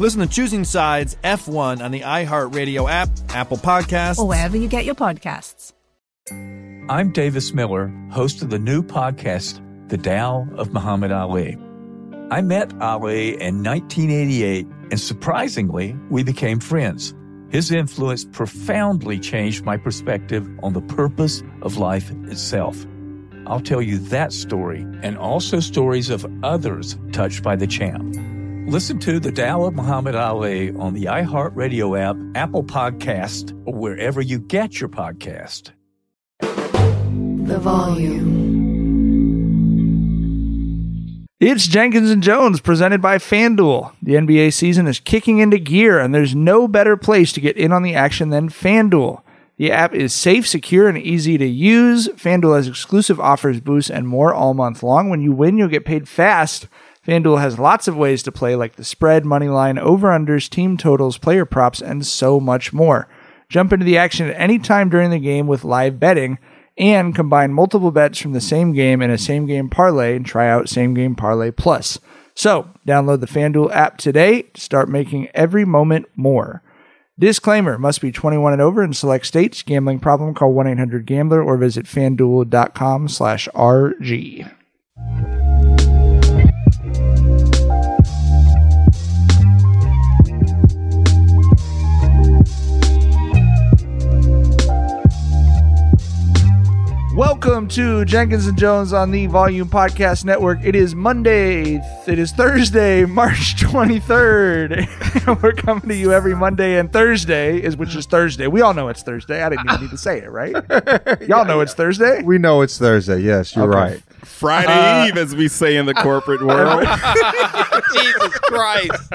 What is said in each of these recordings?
Listen to Choosing Sides F1 on the iHeartRadio app, Apple Podcasts, or wherever you get your podcasts. I'm Davis Miller, host of the new podcast, The Tao of Muhammad Ali. I met Ali in 1988, and surprisingly, we became friends. His influence profoundly changed my perspective on the purpose of life itself. I'll tell you that story and also stories of others touched by the champ. Listen to The Tao of Muhammad Ali on the iHeartRadio app, Apple Podcast, or wherever you get your podcast. The volume. It's Jenkins and Jonez presented by FanDuel. The NBA season is kicking into gear, and there's no better place to get in on the action than FanDuel. The app is safe, secure, and easy to use. FanDuel has exclusive offers, boosts, and more all month long. When you win, you'll get paid fast. FanDuel has lots of ways to play, like the spread, money line, over unders, team totals, player props, and so much more. Jump into the action at any time during the game with live betting and combine multiple bets from the same game in a same game parlay and try out same game parlay plus. So, download the FanDuel app today to start making every moment more. Disclaimer must be 21 and over in select states. Gambling problem, call 1 800 Gambler or visit fanduel.com slash RG. Welcome to Jenkins and Jonez on the Volume Podcast Network. It is Monday. It is Thursday, March 23rd. We're coming to you every Monday and Thursday, is which is Thursday. We all know it's Thursday. I didn't even need to say it, right? Y'all know it's Thursday? We know it's Thursday. Yes, you're Okay. right. Friday Uh, Eve, as we say in the corporate world. Jesus Christ.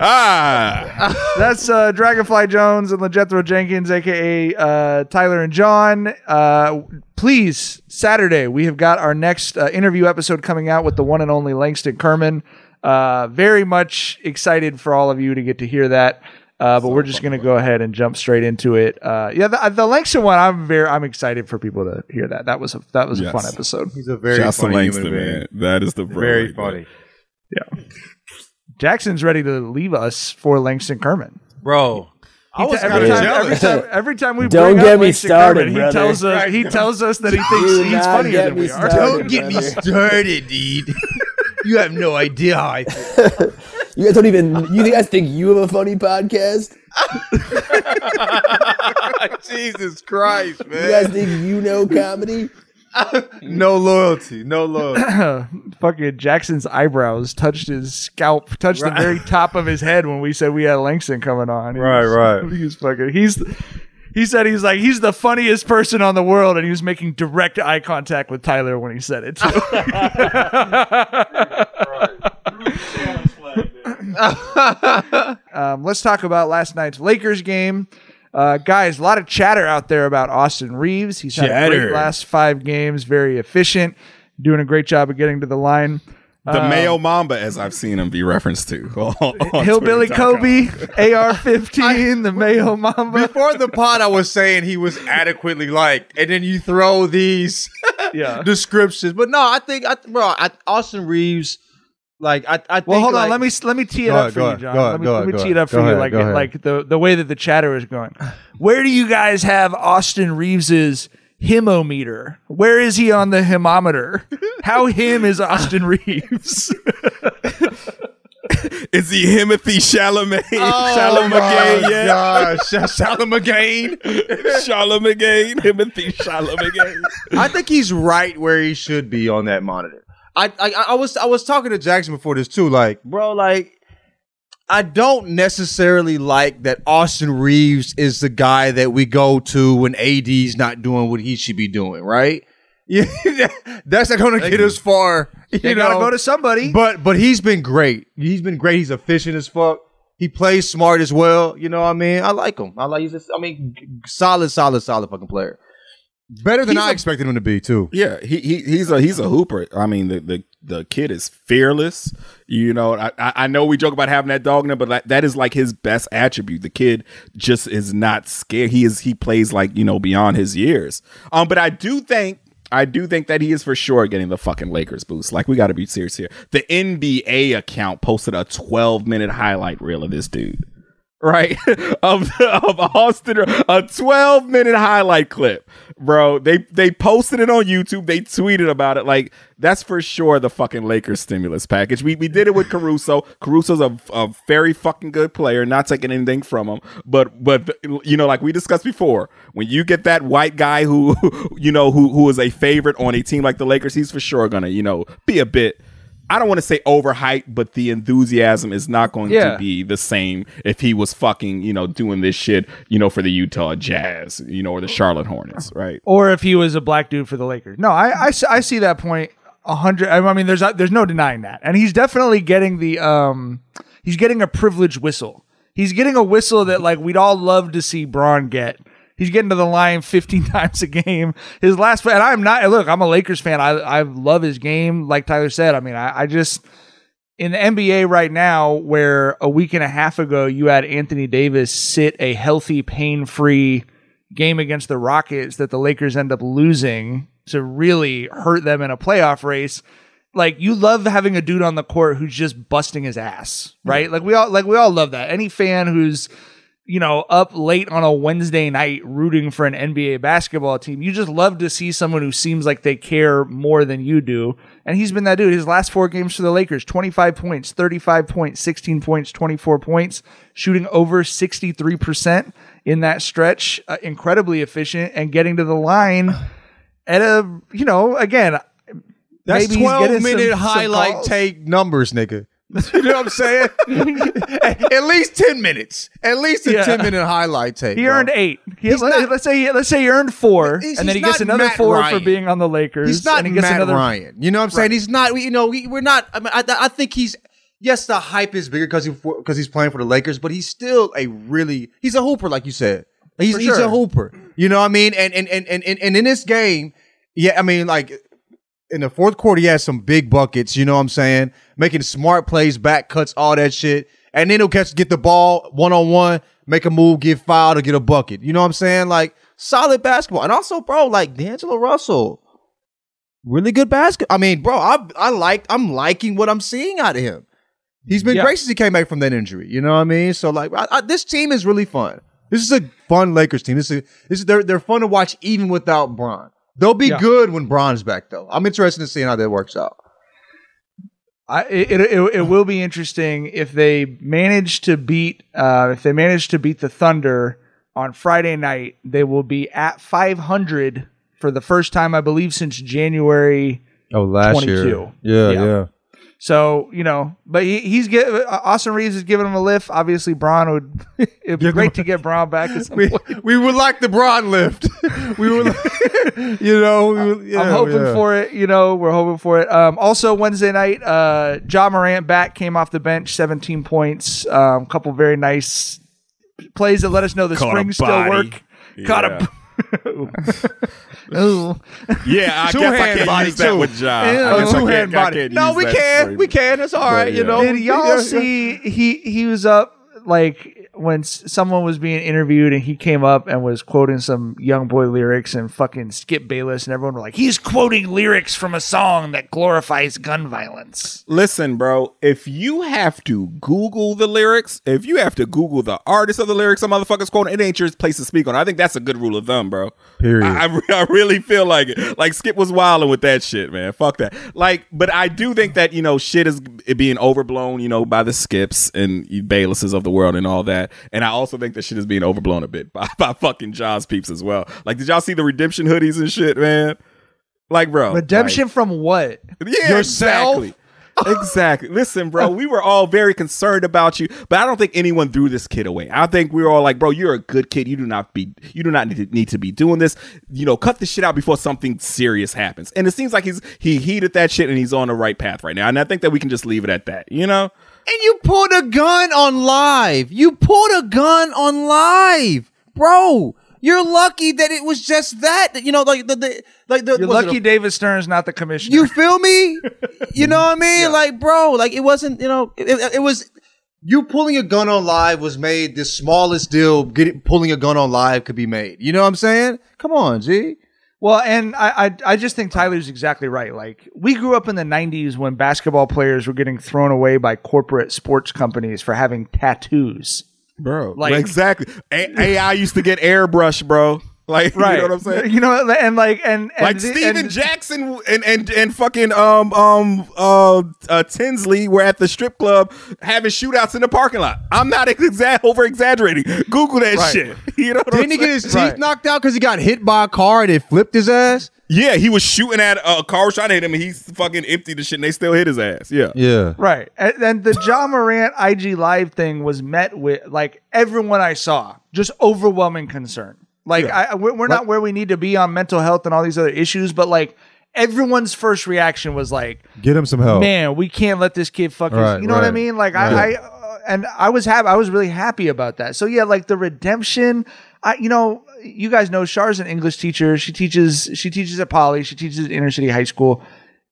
ah, That's uh, Dragonfly Jones and LeJethro Jenkins, aka uh, Tyler and John. Uh, please, Saturday, we have got our next uh, interview episode coming out with the one and only Langston Kerman. Uh, very much excited for all of you to get to hear that. Uh, but we're just going to go ahead and jump straight into it. Uh, yeah, the, the Langston one, I'm very, I'm excited for people to hear that. That was a, that was a fun episode. He's a very Shouts to funny Langston, human man. That is the bro Very right funny, Jackson's ready to leave us for Langston Kerman. bro. I was every time, every time, every time we Don't bring get up me Langston started, Kerman, he tells us he tells us that he thinks Do he's funnier than me we are. started. Don't get me started, dude. you have no idea how I feel. You guys don't even. You guys think you have a funny podcast? Jesus Christ, man! You guys think you know comedy? No loyalty. No loyalty. Fucking Jackson's eyebrows touched his scalp, touched the very top of his head when we said we had Langston coming on. He Right, was- right. He's fucking. He's. He said he's like he's the funniest person on the world, and he was making direct eye contact with Tyler when he said it too. um, let's talk about last night's Lakers game. Uh, guys, a lot of chatter out there about Austin Reaves. He's had a great last five games, very efficient, doing a great job of getting to the line. The Mayo Mamba, as I've seen him be referenced to. on- on Hillbilly Kobe, AR 15, the Mayo Mamba. Before the pod, I was saying he was adequately liked, and then you throw these Yeah. descriptions. But no, I think, I, bro, I, Austin Reaves, like, I, I think. Well, hold on. Let me let me tee it up ahead, for you, ahead, John. ahead, let me, let me tee it up for you, like like the the way that the chatter is going. Where do you guys have Austin Reaves's himometer? Where is he on the himometer? How him is Austin Reaves? Is he Timothy Chalamet? Oh Chalamet yet? gosh, Chalamet. Chalamet, Timothy Chalamet. I think he's right where he should be on that monitor. I, I I was I was talking to Jackson before this too. Like, bro, like I don't necessarily like that Austin Reaves is the guy that we go to when AD's not doing what he should be doing, right? Yeah, that's not going to get us far. You They know, gotta go to somebody. but but he's been great. He's been great. He's efficient as fuck. He plays smart as well. You know what I mean? I like him. I like he's. A, I mean, solid, solid, solid fucking player. Better than He's I a- expected him to be too. Yeah, he, he he's a he's a hooper. I mean, the the, the kid is fearless. You know, I I know we joke about having that dog in him, but that, that is like his best attribute. The kid just is not scared. He is he plays like you know beyond his years. Um, but I do think. I do think that he is for sure getting the fucking Lakers boost. Like we got to be serious here. The NBA account posted a 12 minute highlight reel of this dude right of of Austin a 12 minute highlight clip bro. They they posted it on YouTube. They tweeted about it. Like that's for sure the fucking Lakers stimulus package. We we did it with Caruso. Caruso's a, a very fucking good player not taking anything from him. But but you know like we discussed before when you get that white guy who you know who who is a favorite on a team like the Lakers he's for sure gonna you know be a bit I don't want to say overhyped, but the enthusiasm is not going Yeah. to be the same if he was fucking, you know, doing this shit, you know, for the Utah Jazz, you know, or the Charlotte Hornets, right? or if he was a black dude for the Lakers. No, I I see that point a hundred. I mean, there's there's no denying that, and he's definitely getting the um he's getting a privileged whistle. He's getting a whistle that like we'd all love to see Bron get. He's getting to the line 15 times a game. His last, and I'm not. Look, I'm a Lakers fan. I I love his game. Like Tyler said, I mean, I, I just in the NBA right now, where a week and a half ago you had Anthony Davis sit a healthy, pain free game against the Rockets that the Lakers end up losing to really hurt them in a playoff race. Like you love having a dude on the court who's just busting his ass, right? Like we all like we all love that. Any fan who's you know up late on a Wednesday night rooting for an NBA basketball team, you just love to see someone who seems like they care more than you do. And he's been that dude. His last four games for the Lakers, 25 points, 35 points, 16 points, 24 points, shooting over 63% in that stretch, uh, incredibly efficient and getting to the line at a, you know, again, That's maybe 12 minute some highlight calls. tape numbers, nigga. You know what I'm saying? At least 10 minutes. At least a Yeah. 10 minute highlight tape. He bro. earned eight. He, He's let, not- us say let's say he earned four, He's- and then he he's gets not another Matt four Ryan. for being on the Lakers. He's not and he gets Matt another, Ryan. You know what I'm saying? He's not. You know, we, we're not. I mean, I, I think he's. Yes, the hype is bigger because he because he's playing for the Lakers, but he's still a really he's a hooper, like you said. He's For he's sure. a hooper. You know what I mean? And and and and and, and in this game, yeah, I mean, like in the fourth quarter, he has some big buckets. You know what I'm saying? Making smart plays, back cuts, all that shit. And then he'll catch get the ball one on one, make a move, get fouled, or get a bucket. You know what I'm saying? Like solid basketball. And also, bro, like D'Angelo Russell really good basketball. I mean, bro, I I like I'm liking what I'm seeing out of him. He's been Yeah. great since he came back from that injury. You know what I mean? So like, I, I, this team is really fun. This is a fun Lakers team. This is this is they're they're fun to watch even without Bron. They'll be Yeah. good when Bron's back though. I'm interested in seeing how that works out. I, it, it, it will be interesting if they manage to beat uh, if they manage to beat the Thunder on Friday night. They will be at 500 for the first time, I believe, since January. Oh, last 22. Yeah, Yeah. yeah. So you know, but he, he's get Austin Reaves is giving him a lift. Obviously, Bron would. It'd be great to get Bron back at some We, point. we would like the Bron lift. we would, you know, we would, yeah, I'm hoping yeah. for it. You know, we're hoping for it. Um, also, Wednesday night, uh, Ja Morant back came off the bench, 17 points. A um, couple very nice plays that let us know the Caught springs still work. Caught a. Ooh. Yeah, I Two guess I can't body, use that with John. I Yeah, guess two can't- hand I body. can't No, we can. phrase. We can. It's all right. But, You yeah. know. Did y'all see he he was up like when someone was being interviewed and he came up and was quoting some young boy lyrics and fucking Skip Bayless and everyone were like, he's quoting lyrics from a song that glorifies gun violence. Listen, bro, if you have to Google the lyrics, if you have to Google the artist of the lyrics some motherfuckers quoting, it ain't your place to speak on. I think that's a good rule of thumb, bro. Period. I, I, I really feel like it. Like Skip was wilding with that shit, man. Fuck that. Like, but I do think that, you know, shit is being overblown, you know, by the Skips and Baylesses of the world and all that. And I also think that shit is being overblown a bit by, by fucking Ja's peeps as well. Like, did y'all see the redemption hoodies and shit, man? Like, bro. Redemption from what? Yeah, exactly. exactly. Listen, bro, we were all very concerned about you, but I don't think anyone threw this kid away. I think we were all like, bro, you're a good kid. You do not be you do not need to, need to be doing this. You know, cut the shit out before something serious happens. And it seems like he's he heeded that shit and he's on the right path right now. And I think that we can just leave it at that, you know? And you pulled a gun on live. You pulled a gun on live, bro. You're lucky that it was just that. You know, like the, the like the You're lucky a- David Stern's not the commissioner. You feel me? You know what I mean? Like, bro, like it wasn't. You know, it, it, it was. You pulling a gun on live was made the smallest deal. Getting pulling a gun on live could be made. You know what I'm saying? Come on, G. Well, and I, I I just think Tyler's exactly right. Like we grew up in the '90s when basketball players were getting thrown away by corporate sports companies for having tattoos. Bro. Like- exactly. A- AI used to get airbrush, bro. Like, right. you know what I'm saying? You know, and like and, and like the- Stephen and- Jackson and, and and fucking um um uh, uh Tinsley were at the strip club having shootouts in the parking lot. I'm not exa- over exaggerating. Google that Right. shit. You know what Didn't I'm he get his teeth Right. knocked out because he got hit by a car and it flipped his ass? Yeah, he was shooting at a car was trying to hit him and he fucking emptied the shit and they still hit his ass. Yeah. Yeah. Right. And then the Ja Morant IG Live thing was met with like everyone I saw, just overwhelming concern. Like I, we're, we're not where we need to be on mental health and all these other issues, but like everyone's first reaction was like, Get him some help. man, we can't let this kid fuck. his-" Right, you know what I mean? Like right. I, I uh, and I was happy. I was really happy about that. So yeah, like the redemption. I, you know, you guys know Char's an English teacher. She teaches. She teaches at Poly. She teaches at inner city high school.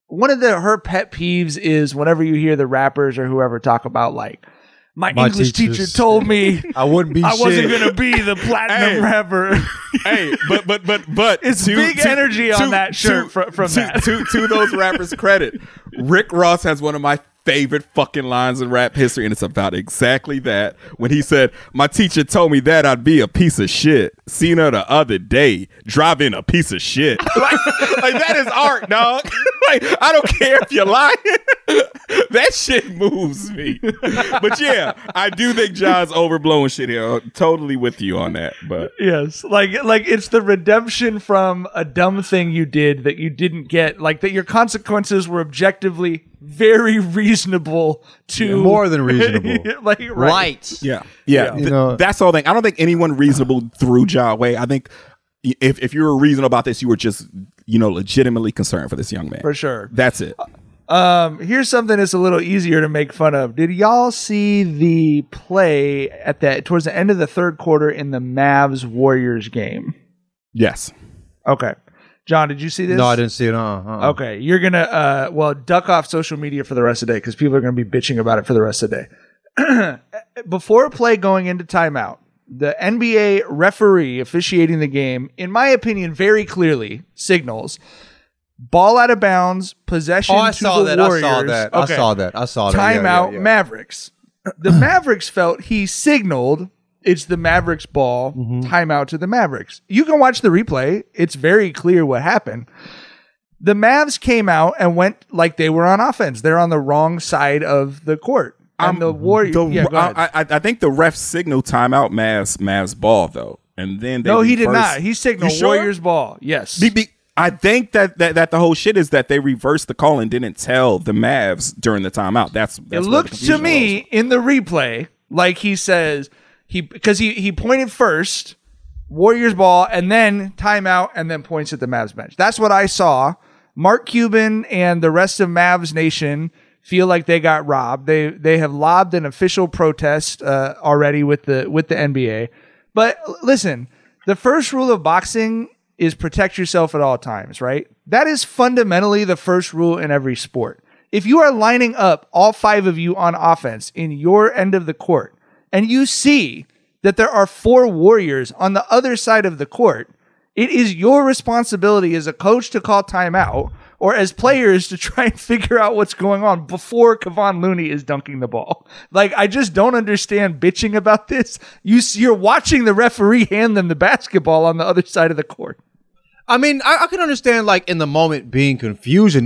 One of the her pet peeves is whenever you hear the rappers or whoever talk about like. My, My English teacher teachers- told me I wouldn't be I wasn't shit. gonna be the platinum Hey. rapper. hey, but but but but It's big energy on that shirt from to, that. To, to those rappers' credit, Rick Ross has one of my favorite fucking lines in rap history, and it's about exactly that. When he said, "My teacher told me that I'd be a piece of shit." Seen her the other day driving a piece of shit. like, like that is art, dog. like I don't care if you're lying. that shit moves me. but yeah, I do think John's overblowing shit here. Totally with you on that, but. Yes, like like it's the redemption from a dumb thing you did that you didn't get, like that your consequences were objectively very reasonable to More than reasonable. like right. Right. Yeah, yeah. You th- know- that's the whole thing. I don't think anyone reasonable threw Ja away. I think if if you were reasonable about this, you were just you know legitimately concerned for this young man. for sure. That's it. Um, here's something that's a little easier to make fun of. Did y'all see the play at that towards the end of the third quarter in the Mavs Warriors game? Yes. Okay, John, did you see this? No, I didn't see it. Uh, uh, Okay, you're gonna uh well duck off social media for the rest of the day because people are gonna be bitching about it for the rest of the day. Before a play going into timeout, the NBA referee officiating the game, in my opinion, very clearly signals ball out of bounds, possession Oh, I to saw the that. Warriors. I saw that. Okay. I saw that. I saw that. Yeah, Timeout, yeah, yeah. Mavericks. The Mavericks felt he signaled it's the Mavericks ball, Mm-hmm. timeout to the Mavericks. You can watch the replay. It's very clear what happened. The Mavs came out and went like they were on offense. They're on the wrong side of the court. And the Warriors. The, yeah. I, I, I think the ref signaled timeout Mavs Mavs ball though, and then they no, he did not. He signaled sure? Warriors ball. Yes. Be- be- I think that, that that the whole shit is that they reversed the call and didn't tell the Mavs during the timeout. That's, that's it looked to me arose. in the replay like he says he because he he pointed first Warriors ball and then timeout and then points at the Mavs bench. That's what I saw. Mark Cuban and the rest of Mavs Nation feel like they got robbed. They they have lobbed an official protest uh, already with the with the NBA. But listen, the first rule of boxing is protect yourself at all times, right? That is fundamentally the first rule in every sport. If you are lining up all five of you on offense in your end of the court and you see that there are four Warriors on the other side of the court, it is your responsibility as a coach to call timeout or as players to try and figure out what's going on before Kevon Looney is dunking the ball. Like, I just don't understand bitching about this. You, you're watching the referee hand them the basketball on the other side of the court. I mean, I, I can understand like in the moment being and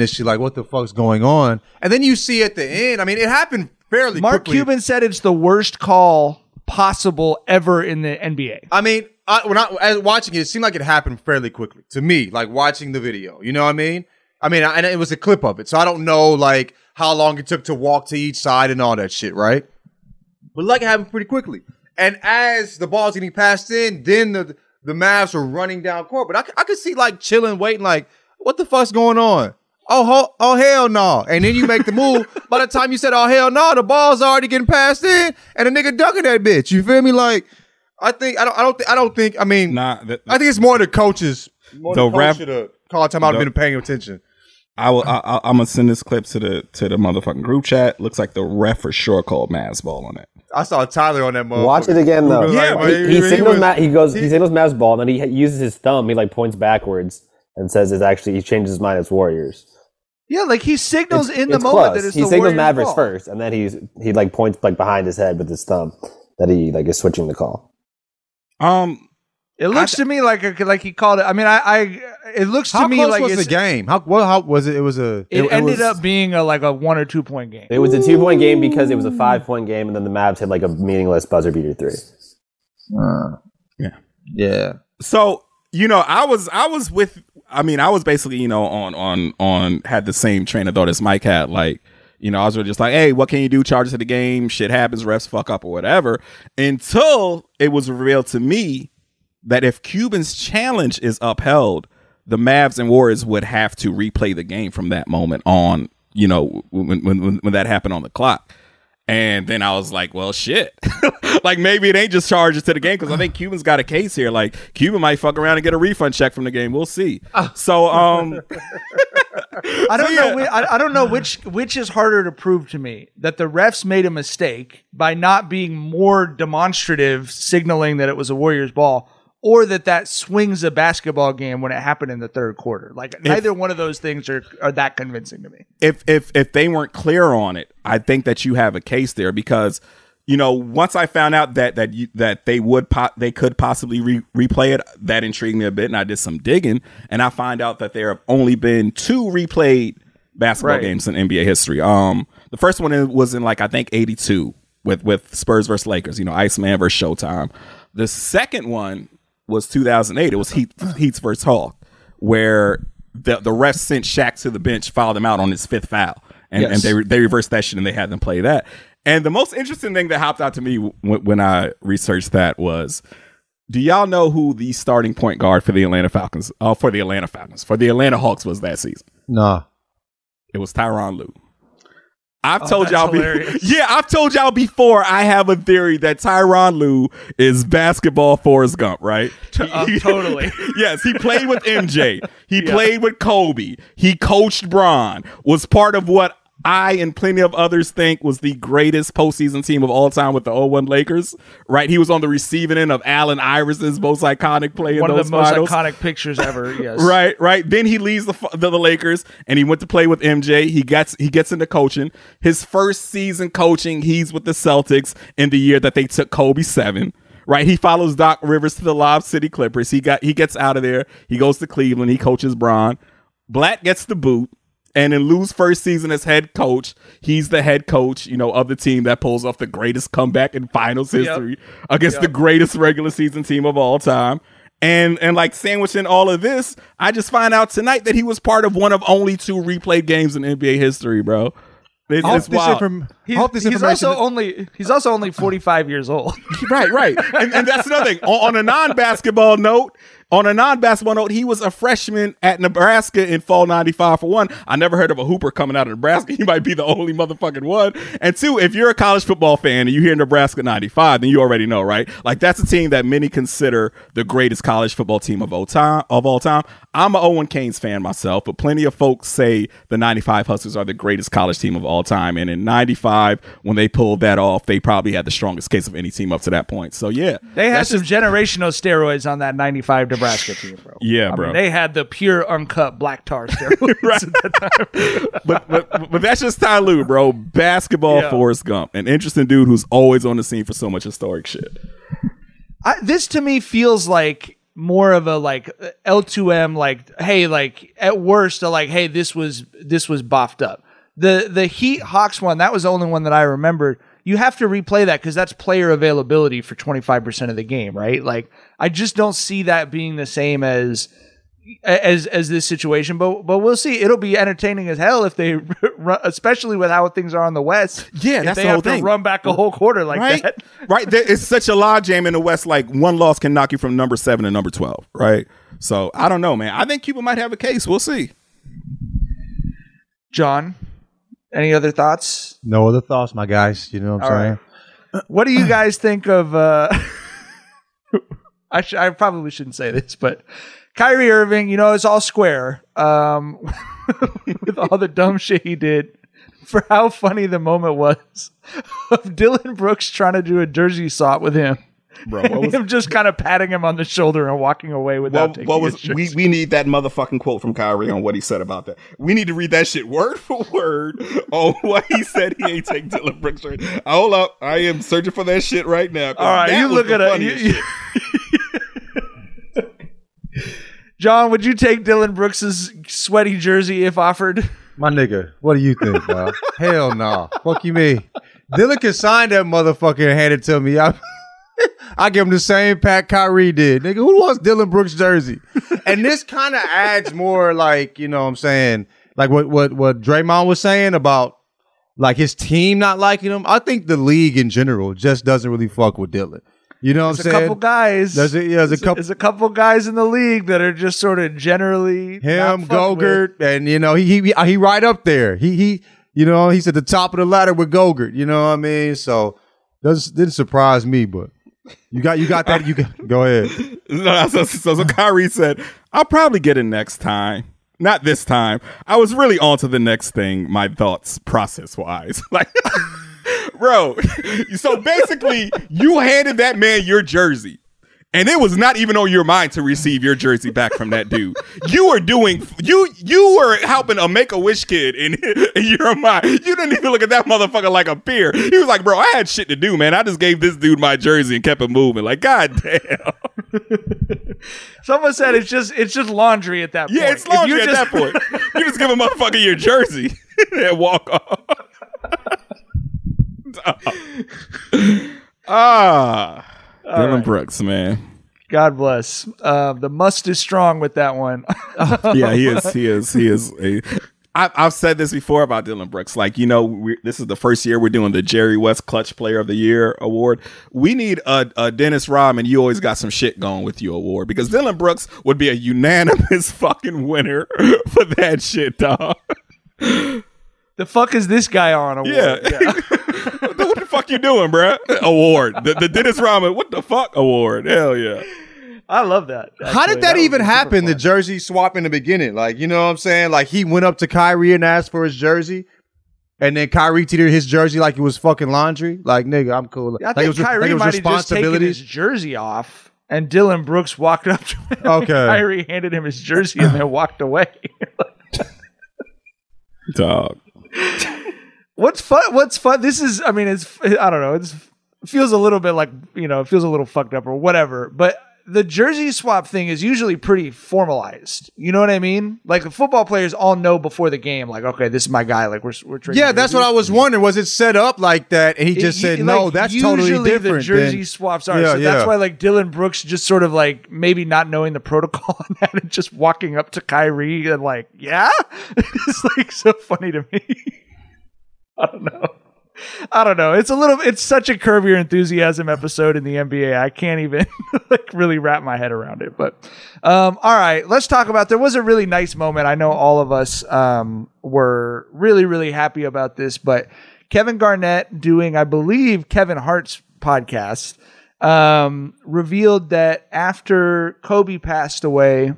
shit, like what the fuck's going on, and then you see at the end. I mean, it happened fairly. Mark quickly. Cuban said it's the worst call possible ever in the NBA. I mean, I, when I as watching it, it seemed like it happened fairly quickly to me. Like watching the video, you know what I mean? I mean, I, and it was a clip of it, so I don't know like how long it took to walk to each side and all that shit, right? But like it happened pretty quickly. And as the ball's getting passed in, then the the Mavs were running down court. But I, I could see like chilling, waiting, like, what the fuck's going on? Oh, ho- oh hell no! And then you make the move. By the time you said, "Oh hell no," the ball's already getting passed in, and a nigga dunking that bitch. You feel me? Like, I think I don't. I don't. Think, I don't think. I mean, Nah, the, I think it's more the coaches. More The the, coach ref- should have called time out the- and been paying attention. I will. I, I, I'm gonna send this clip to the to the motherfucking group chat. Looks like the ref for sure called Mavs ball on it. I saw Tyler on that motherfucker. Watch it again though. Yeah, but he, he signals was- Ma- he goes he, he- signals Mavs ball, and then he uses his thumb. He like points backwards and says it's actually he changes his mind. It's Warriors. Yeah, like he signals It's- in the it's moment close. that it's he the signals Warriors' Mavericks ball. first, and then he's he like points like behind his head with his thumb that he like is switching the call. Um, It looks to me like a, like he called it. I mean, I, I it looks to How me close like was it's, the game? How well? How was it? It was a. it, It- it ended was- up being a like a one or two point game. It was a two point game because it was a five point game, and then the Mavs had like a meaningless buzzer beater three. yeah. Yeah. So you know, I was I was with. I mean, I was basically you know on on on had the same train of thought as Mike had. Like, you know, I was really just like, hey, what can you do? Charges to the game. Shit happens. Refs fuck up or whatever. Until it was revealed to me that if Cuban's challenge is upheld, the Mavs and Warriors would have to replay the game from that moment on. You know, when when when, when that happened on the clock. And then I was like, well, shit. like maybe it ain't just charges to the game because I think Cuban's got a case here. Like Cuban might fuck around and get a refund check from the game. We'll see. So um I don't So, know. yeah. whi- I, I don't know which which is harder to prove to me that the refs made a mistake by not being more demonstrative, signaling that it was a Warriors ball, or that that swings a basketball game when it happened in the third quarter. Like neither one of those things are are that convincing to me. if if if they weren't clear on it, I think that you have a case there because you know once I found out that that you, that they would po- they could possibly re- replay it, that intrigued me a bit, and I did some digging, and I find out that there have only been two replayed basketball Right. games in NBA history. Um, the first one was in like I think '82 with with Spurs versus Lakers. You know, Iceman versus Showtime. The second one was 2008. It was Heat Heat's first Hawk, where the the refs sent Shaq to the bench, fouled him out on his fifth foul, and, Yes. and they re- they reversed that shit and they had them play that. And the most interesting thing that hopped out to me w- when I researched that was, do y'all know who the starting point guard for the Atlanta Falcons, uh, for the Atlanta Falcons, for the Atlanta Hawks was that season? Nah. It was Tyronn Lue. I've told y'all, be- yeah, I've told y'all before. I have a theory that Tyronn Lue is basketball Forrest Gump, right? uh, totally. yes, he played with MJ. He played with Kobe. He coached Bron. Was part of what I and plenty of others think was the greatest postseason team of all time with the 01 Lakers. Right? He was on the receiving end of Allen Iverson's most iconic play in One of those the most iconic pictures ever. Yes. Right, right. Then he leaves the, the the Lakers and he went to play with MJ. He gets he gets into coaching. His first season coaching, he's with the Celtics in the year that they took Kobe seven. Right, he follows Doc Rivers to the Lob City Clippers. He got he gets out of there. He goes to Cleveland. He coaches Bron. Black gets the boot. And in Lue's first season as head coach, he's the head coach, you know, of the team that pulls off the greatest comeback in finals history against the greatest regular season team of all time. And and like sandwiching all of this, I just find out tonight that he was part of one of only two replayed games in NBA history, bro. It's, I hope it's this, wild. inform- He's, hope this he's information. also only he's also only 45 years old. right, right. And, and that's another thing. On, on a non basketball note, On a non-basketball note, he was a freshman at Nebraska in fall '95. For one, I never heard of a hooper coming out of Nebraska. He might be the only motherfucking one. And two, if you're a college football fan and you hear Nebraska '95, then you already know, right? Like that's a team that many consider the greatest college football team of all time. Of all time, I'm a Owen Canes fan myself, but plenty of folks say the '95 Huskers are the greatest college team of all time. And in '95, when they pulled that off, they probably had the strongest case of any team up to that point. So yeah, They had some just- generational steroids on that 95 Nebraska team, bro. Yeah, I bro. Mean, they had the pure uncut black tar steroids at that time. but, but but that's just Ty Lue, bro. Basketball Yeah. Forrest Gump, an interesting dude who's always on the scene for so much historic shit. I, this to me feels like more of a like L2M like hey like at worst a like hey this was this was boffed up. The the Heat Hawks one that was the only one that I remembered. You have to replay that because that's player availability for 25% of the game, right? Like I just don't see that being the same as as as this situation, but but we'll see. It'll be entertaining as hell if they, run, especially with how things are on the West. Yeah, if that's they the have whole to thing. run back a whole quarter like right, that. right. There, it's such a log jam in the West. Like one loss can knock you from number seven to number twelve, right? So I don't know, man. I think Cuba might have a case. We'll see. John, any other thoughts? No other thoughts, my guys. You know what I'm All saying? right. What do you guys think of? uh I sh- I probably shouldn't say this, but Kyrie Irving, you know, it's all square. Um, with all the dumb shit he did, for how funny the moment was of Dillon Brooks trying to do a jersey swap with him. Bro, what was- him just kind of patting him on the shoulder and walking away without What, taking what was we? We need that motherfucking quote from Kyrie on what he said about that. We need to read that shit word for word on what he said. He ain't take Dillon Brooks. Right. Hold up, I am searching for that shit right now. All right, you look at it. you- shit. John, would you take Dillon Brooks's sweaty jersey if offered? My nigga, what do you think, bro? Hell no. Fuck you, me. Dillon can sign that motherfucker and hand it to me. I, I give him the same pack Kyrie did. Nigga, who wants Dillon Brooks jersey? And this kind of adds more like, you know what I'm saying, like what what what Draymond was saying about like his team not liking him. I think the league in general just doesn't really fuck with Dillon. You know what There's I'm a saying? couple guys. There's a, yeah, there's a couple There's a couple guys in the league that are just sort of generally him, not fucked with. Gogurt, and you know he he he right up there. He he you know he's at the top of the ladder with Gogurt. You know what I mean? So doesn't didn't surprise me, but you got you got that. You got, go ahead. No, so, so, so Kyrie said, I'll probably get it next time. Not this time. I was really on to the next thing, my thoughts process wise. Like, bro, so basically, you handed that man your jersey. And it was not even on your mind to receive your jersey back from that dude. You were doing you you were helping a make a wish kid in, in your mind. You didn't even look at that motherfucker like a peer. He was like, bro, I had shit to do, man. I just gave this dude my jersey and kept it moving. Like, god damn. Someone said it's just it's just laundry at that point. Yeah, it's laundry at just- that point. You just give a motherfucker your jersey and walk off. ah, Dillon right. Brooks, man. God bless. Uh, the must is strong with that one. Yeah, he is. He is. He is. A, I, I've said this before about Dillon Brooks. Like, you know, we, this is the first year we're doing the Jerry West Clutch Player of the Year award. We need a, a Dennis Rodman. You always got some shit going with you award because Dillon Brooks would be a unanimous fucking winner for that shit, dog. the fuck is this guy on? Award? Yeah. what, the, what the fuck you doing, bruh? Award. The, the Dennis Rodman, what the fuck award? Hell yeah. I love that. How did that, would even be super happen? The jersey swap in the beginning, like you know what I'm saying? Like he went up to Kyrie and asked for his jersey. And then Kyrie treated his jersey like it was fucking laundry. Like, nigga, I'm cool. I like think it was, like Kyrie it was might have just taken his jersey off, and Dillon Brooks walked up to him. Okay. Kyrie handed him his jersey and then walked away. Dog. What's fun? What's fun? This is, I mean, it's, I don't know. It's, it feels a little bit like, you know, it feels a little fucked up or whatever. But the jersey swap thing is usually pretty formalized. You know what I mean? Like the football players all know before the game, like, okay, this is my guy. Like we're we're trading. Yeah, that's what I was wondering. Was it set up like that? And he just It- said, you- "No, like, that's totally different." The jersey than- swaps are. Yeah, so that's why like Dillon Brooks just sort of like maybe not knowing the protocol on that and just walking up to Kyrie and like, yeah, it's like so funny to me. I don't know. I don't know. It's a little. It's such a curb your enthusiasm episode in the NBA. I can't even like really wrap my head around it. But um, all right, let's talk about. There was a really nice moment. I know all of us um, were really really happy about this. But Kevin Garnett doing, I believe, Kevin Hart's podcast um, revealed that after Kobe passed away,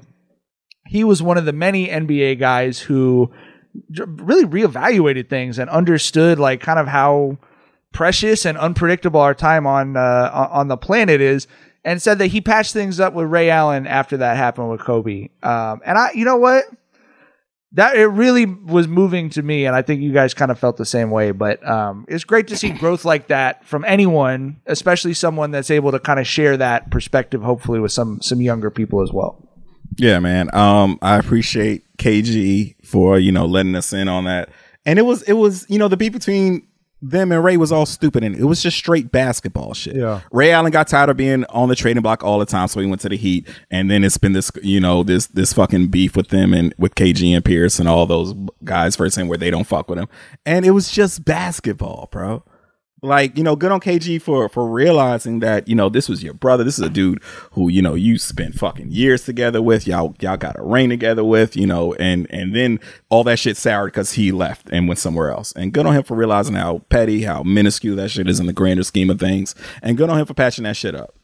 he was one of the many NBA guys who really reevaluated things and understood like kind of how precious and unpredictable our time on uh, on the planet is and said that he patched things up with Ray Allen after that happened with Kobe. Um, and I you know what? That it really was moving to me, and I think you guys kind of felt the same way. But um, it's great to see growth like that from anyone, especially someone that's able to kind of share that perspective, hopefully, with some some younger people as well. Yeah, man. Um, I appreciate KG for you know letting us in on that. And it was it was you know the beef between them and Ray was all stupid and it was just straight basketball shit. Yeah. Ray Allen got tired of being on the trading block all the time, so he went to the Heat. And then it's been this you know this this fucking beef with them and with KG and Pierce and all those guys for saying where they don't fuck with him. And it was just basketball, bro like you know good on kg for for realizing that you know this was your brother this is a dude who you know you spent fucking years together with y'all y'all got a ring together with you know and and then all that shit soured because he left and went somewhere else and good on him for realizing how petty how minuscule that shit is in the grander scheme of things and good on him for patching that shit up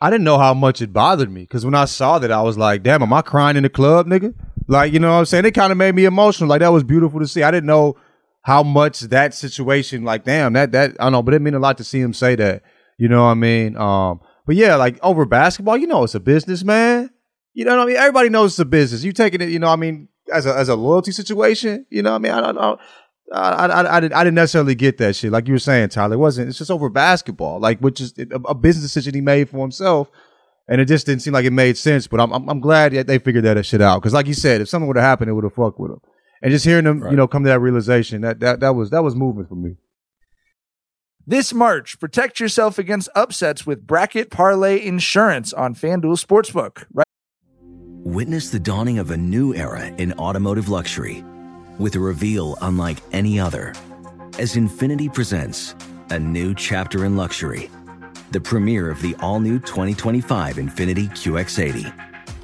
I didn't know how much it bothered me because when I saw that, I was like, damn, am I crying in the club, nigga? Like, you know what I'm saying? It kind of made me emotional. Like, that was beautiful to see. I didn't know how much that situation, like, damn, that, that, I don't know, but it meant a lot to see him say that. You know what I mean? Um, but yeah, like over basketball, you know, it's a business, man. You know what I mean? Everybody knows it's a business. You taking it, you know, I mean, as a as a loyalty situation. You know what I mean? I don't know. I, I, I, didn't, I didn't necessarily get that shit. Like you were saying, Tyler, it wasn't. It's just over basketball, like which is a, a business decision he made for himself, and it just didn't seem like it made sense. But I'm I'm, I'm glad that they figured that shit out because, like you said, if something would have happened, it would have fucked with him. And just hearing them, you know, come to that realization that that that was that was movement for me. This March, protect yourself against upsets with Bracket Parlay Insurance on FanDuel Sportsbook. Right? Witness the dawning of a new era in automotive luxury with a reveal unlike any other as Infiniti presents a new chapter in luxury, the premiere of the all new 2025 Infiniti QX80.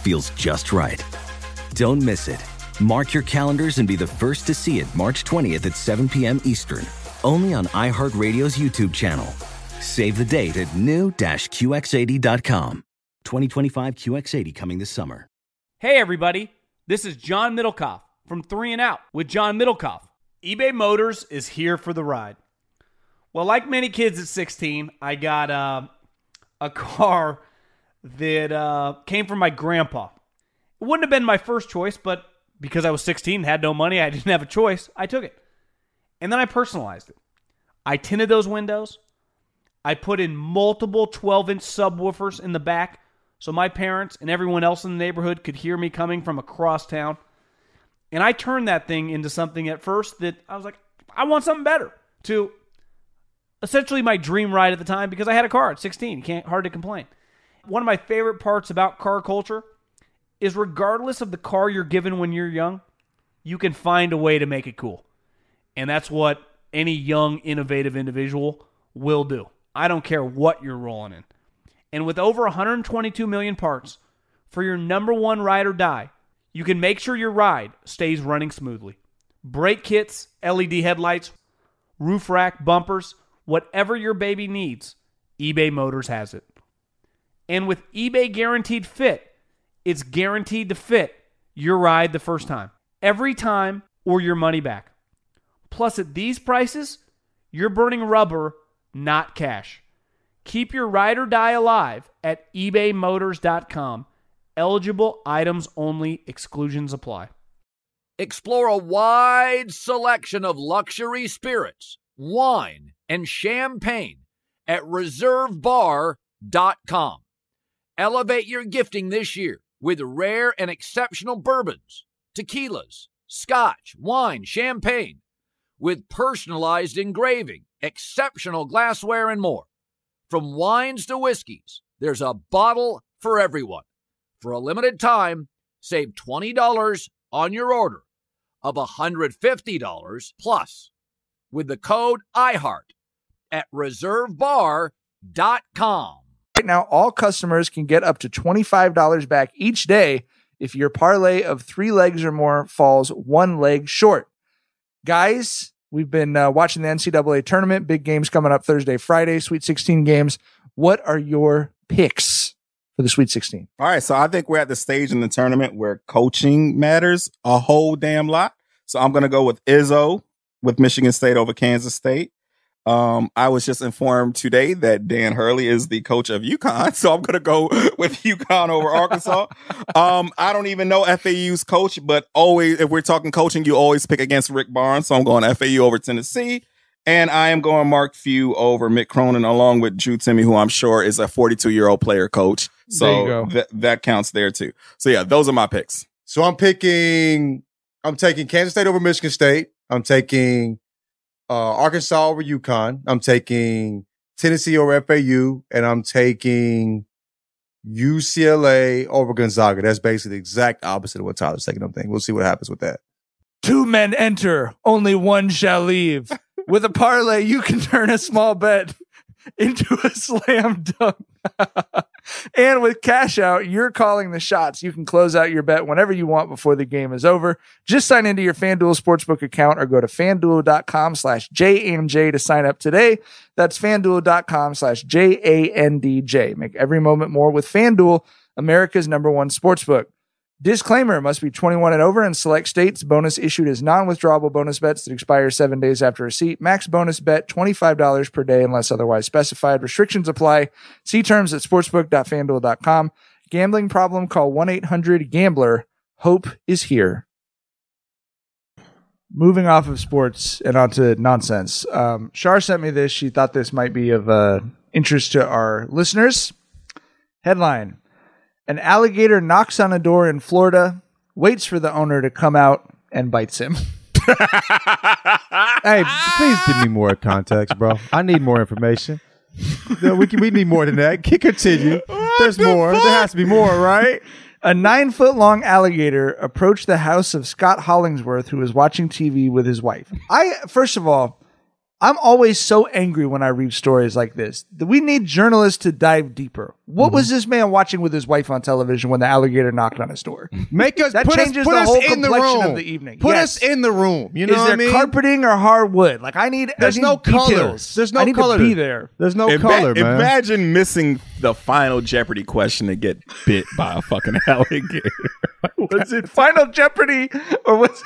feels just right. Don't miss it. Mark your calendars and be the first to see it March 20th at 7 p.m. Eastern, only on iHeartRadio's YouTube channel. Save the date at new-QX80.com. 2025 QX80 coming this summer. Hey, everybody. This is John Middlekauff from Three and Out with John Middlekauff. eBay Motors is here for the ride. Well, like many kids at 16, I got uh, a car that uh, came from my grandpa. It wouldn't have been my first choice, but because I was 16 had no money, I didn't have a choice, I took it. And then I personalized it. I tinted those windows. I put in multiple 12 inch subwoofers in the back so my parents and everyone else in the neighborhood could hear me coming from across town. And I turned that thing into something at first that I was like, I want something better. To essentially my dream ride at the time because I had a car at 16. Can't hard to complain. One of my favorite parts about car culture is regardless of the car you're given when you're young, you can find a way to make it cool. And that's what any young, innovative individual will do. I don't care what you're rolling in. And with over 122 million parts for your number one ride or die, you can make sure your ride stays running smoothly. Brake kits, LED headlights, roof rack, bumpers, whatever your baby needs, eBay Motors has it. And with eBay Guaranteed Fit, it's guaranteed to fit your ride the first time, every time, or your money back. Plus, at these prices, you're burning rubber, not cash. Keep your ride or die alive at ebaymotors.com. Eligible items only, exclusions apply. Explore a wide selection of luxury spirits, wine, and champagne at reservebar.com. Elevate your gifting this year with rare and exceptional bourbons, tequilas, scotch, wine, champagne, with personalized engraving, exceptional glassware, and more. From wines to whiskeys, there's a bottle for everyone. For a limited time, save $20 on your order of $150 plus with the code IHEART at reservebar.com. Right now, all customers can get up to $25 back each day if your parlay of three legs or more falls one leg short. Guys, we've been uh, watching the NCAA tournament. Big games coming up Thursday, Friday, Sweet 16 games. What are your picks for the Sweet 16? All right, so I think we're at the stage in the tournament where coaching matters a whole damn lot. So I'm going to go with Izzo with Michigan State over Kansas State. Um, I was just informed today that Dan Hurley is the coach of UConn, so I'm going to go with UConn over Arkansas. um, I don't even know FAU's coach, but always, if we're talking coaching, you always pick against Rick Barnes. So I'm going FAU over Tennessee. And I am going Mark Few over Mick Cronin, along with Drew Timme, who I'm sure is a 42 year old player coach. So There th- that counts there too. So yeah, those are my picks. So I'm picking. I'm taking Kansas State over Michigan State. I'm taking uh, Arkansas over UConn. I'm taking Tennessee over FAU, and I'm taking UCLA over Gonzaga. That's basically the exact opposite of what Tyler's taking. I'm thinking. We'll see what happens with that. Two men enter, only one shall leave. With a parlay, you can turn a small bet into a slam dunk. and with cash out, you're calling the shots. You can close out your bet whenever you want before the game is over. Just sign into your FanDuel Sportsbook account or go to fanduel.com slash JMJ to sign up today. That's fanduel.com slash J-A-N-D-J. Make every moment more with FanDuel, America's number one sportsbook. Disclaimer must be 21 and over in select states. Bonus issued as non withdrawable bonus bets that expire seven days after receipt. Max bonus bet $25 per day unless otherwise specified. Restrictions apply. See terms at sportsbook.fanduel.com. Gambling problem? Call 1 800 Gambler. Hope is here. Moving off of sports and onto nonsense. Um, Shar sent me this. She thought this might be of uh, interest to our listeners. Headline An alligator knocks on a door in Florida, waits for the owner to come out, and bites him. hey, please give me more context, bro. I need more information. No, we can, we need more than that. Can continue. There's more. There has to be more, right? A nine foot long alligator approached the house of Scott Hollingsworth, who was watching TV with his wife. I, first of all, I'm always so angry when I read stories like this. We need journalists to dive deeper. What mm-hmm. was this man watching with his wife on television when the alligator knocked on his door? Make us that put us- changes put the us whole in the complexion room. of the evening. Put Yes. us in the room. You know Is what there I mean? carpeting or hardwood? Like I need. There's I need no color. details. There's no I need color. to be there. There's no Ima- color, man. Imagine missing the final Jeopardy question to get bit by a fucking alligator. was it Final Jeopardy or was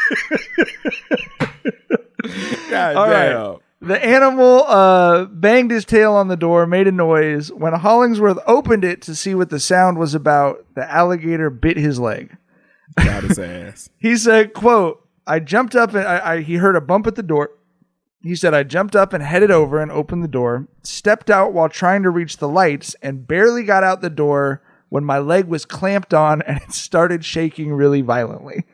God All right. The animal uh, banged his tail on the door, made a noise. When Hollingsworth opened it to see what the sound was about, the alligator bit his leg. Got his ass. He said, quote, I jumped up and I, I, he heard a bump at the door. He said, I jumped up and headed over and opened the door, stepped out while trying to reach the lights, and barely got out the door when my leg was clamped on and it started shaking really violently.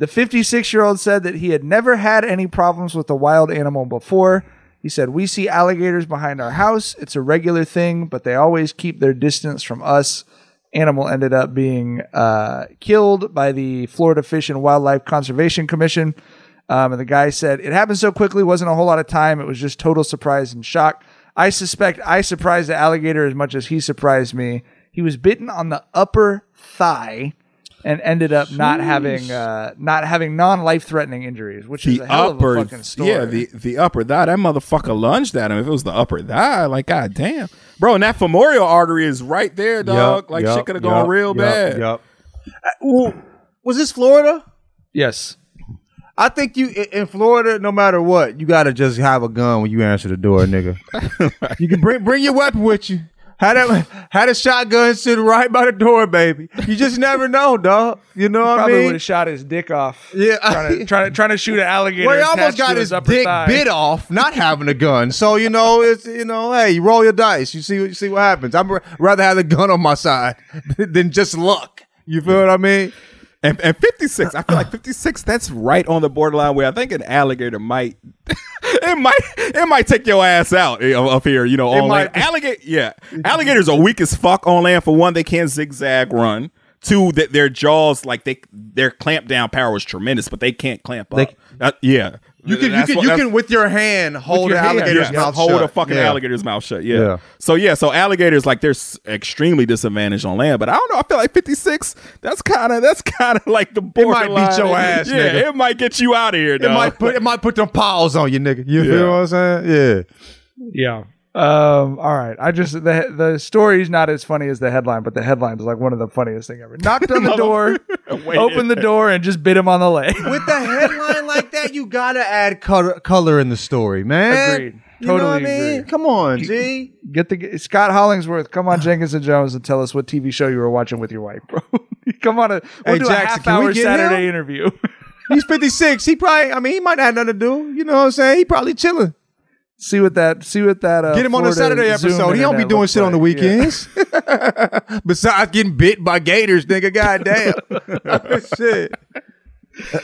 The 56 year old said that he had never had any problems with a wild animal before. He said, We see alligators behind our house. It's a regular thing, but they always keep their distance from us. Animal ended up being uh, killed by the Florida Fish and Wildlife Conservation Commission. Um, and the guy said, It happened so quickly, wasn't a whole lot of time. It was just total surprise and shock. I suspect I surprised the alligator as much as he surprised me. He was bitten on the upper thigh and ended up not having uh, not having non life threatening injuries, which is The a hell upper, of a fucking story. yeah, the the upper thigh. That motherfucker lunged at him. If it was the upper thigh, like god damn, bro, and that femoral artery is right there, dog. Yup, like yup, shit could have gone yup, real yup, bad. Yep. Uh, well, was this Florida? yes. I think you in Florida, no matter what, you gotta just have a gun when you answer the door, nigga. you can bring bring your weapon with you. Had a had a shotgun sitting right by the door, baby. You just never know, dog. You know what I mean? Probably would have shot his dick off. Yeah. trying to trying to, trying to shoot an alligator. Well, he almost got his upper dick thigh. bit off, not having a gun. So you know, it's you know, hey, you roll your dice. You see, you see what happens. I'd rather have the gun on my side than just luck. You feel what I mean? And, and 56, I feel like 56, that's right on the borderline where I think an alligator might, it might, it might take your ass out eh, up here, you know, It on land. might. Alligator, yeah. Alligators are weak as fuck on land. For one, they can't zigzag run. Two, that their jaws, like they, their clamp down power is tremendous, but they can't clamp They- up. Uh, yeah. You can, you can, what- you can with your hand hold your the hand, alligator's yeah, mouth hold shut. a fucking Yeah. alligator's mouth shut. Yeah. Yeah. So yeah, so alligators like they're s- extremely disadvantaged on land, but I don't know. I feel like fifty six. That's kind of that's kind of like the borderline. It might beat your ass, Yeah, nigga. it might get you out of here. It might put it might put them paws on you, nigga. You Yeah. feel what I'm saying? Yeah. Yeah. Um, all right. I just the the story's not as funny as the headline, but the headline is like one of the funniest thing ever. Knocked on the door, Wait. opened the door, and just bit him on the leg. With the headline like that, you gotta add color, color in the story, man. Agreed. You know what I Totally mean? agreed. Come on, G. Get the Scott Hollingsworth. Come on, Jenkins and Jonez, and tell us what TV show you were watching with your wife, bro. come on, a we'll Hey, do Jackson, a half can we hour get Saturday him? interview. He's 56. He probably, I mean, he might not have nothing to do. You know what I'm saying? He probably chilling. See what that. See what that. Uh, Get him on a Florida Saturday Zoom episode. He don't be internet doing looks shit on the like. Yeah. weekends. Besides getting bit by gators, nigga. Goddamn. shit.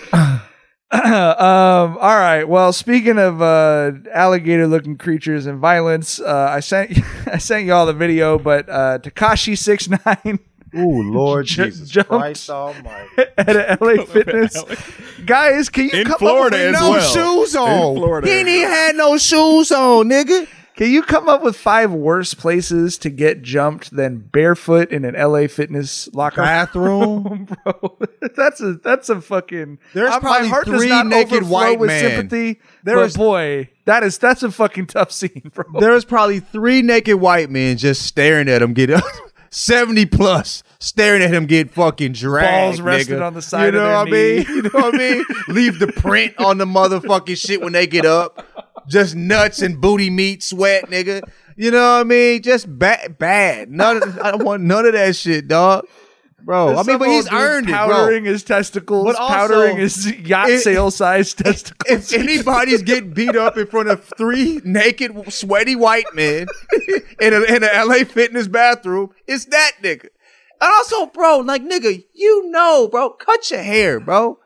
um, all right. Well, speaking of uh, alligator-looking creatures and violence, uh, I sent I sent y'all the video, but uh, Tekashi six nine Ooh, Lord Ju- Jesus jumped. Christ Almighty. at a LA Fitness. Guys, can you In come Florida up with as no well. shoes In on. Florida He ain't even had no shoes on, nigga. Can you come up with five worse places to get jumped than barefoot in an LA Fitness locker Bathroom. room, bro? that's a that's a fucking. There's uh, probably my heart does three not naked white with men. sympathy. There but is- boy, that is that's a fucking tough scene, bro. There was probably three naked white men just staring at him get up. 70 plus staring at him get fucking dragged. Balls resting nigga. on the side of the room. You know what I mean? You know what I mean? Leave the print on the motherfucking shit when they get up. Just nuts and booty meat sweat, nigga. You know what I mean? Just bad, bad. None. Of, I don't want none of that shit, dog. Bro, I mean, but he's earned it, bro. powdering his testicles, But also, powdering his yacht it- sail size testicles. If anybody's getting beat up in front of three naked, sweaty white men in a in a LA fitness bathroom, it's that nigga. And also, bro, like nigga, you know, bro, cut your hair, bro.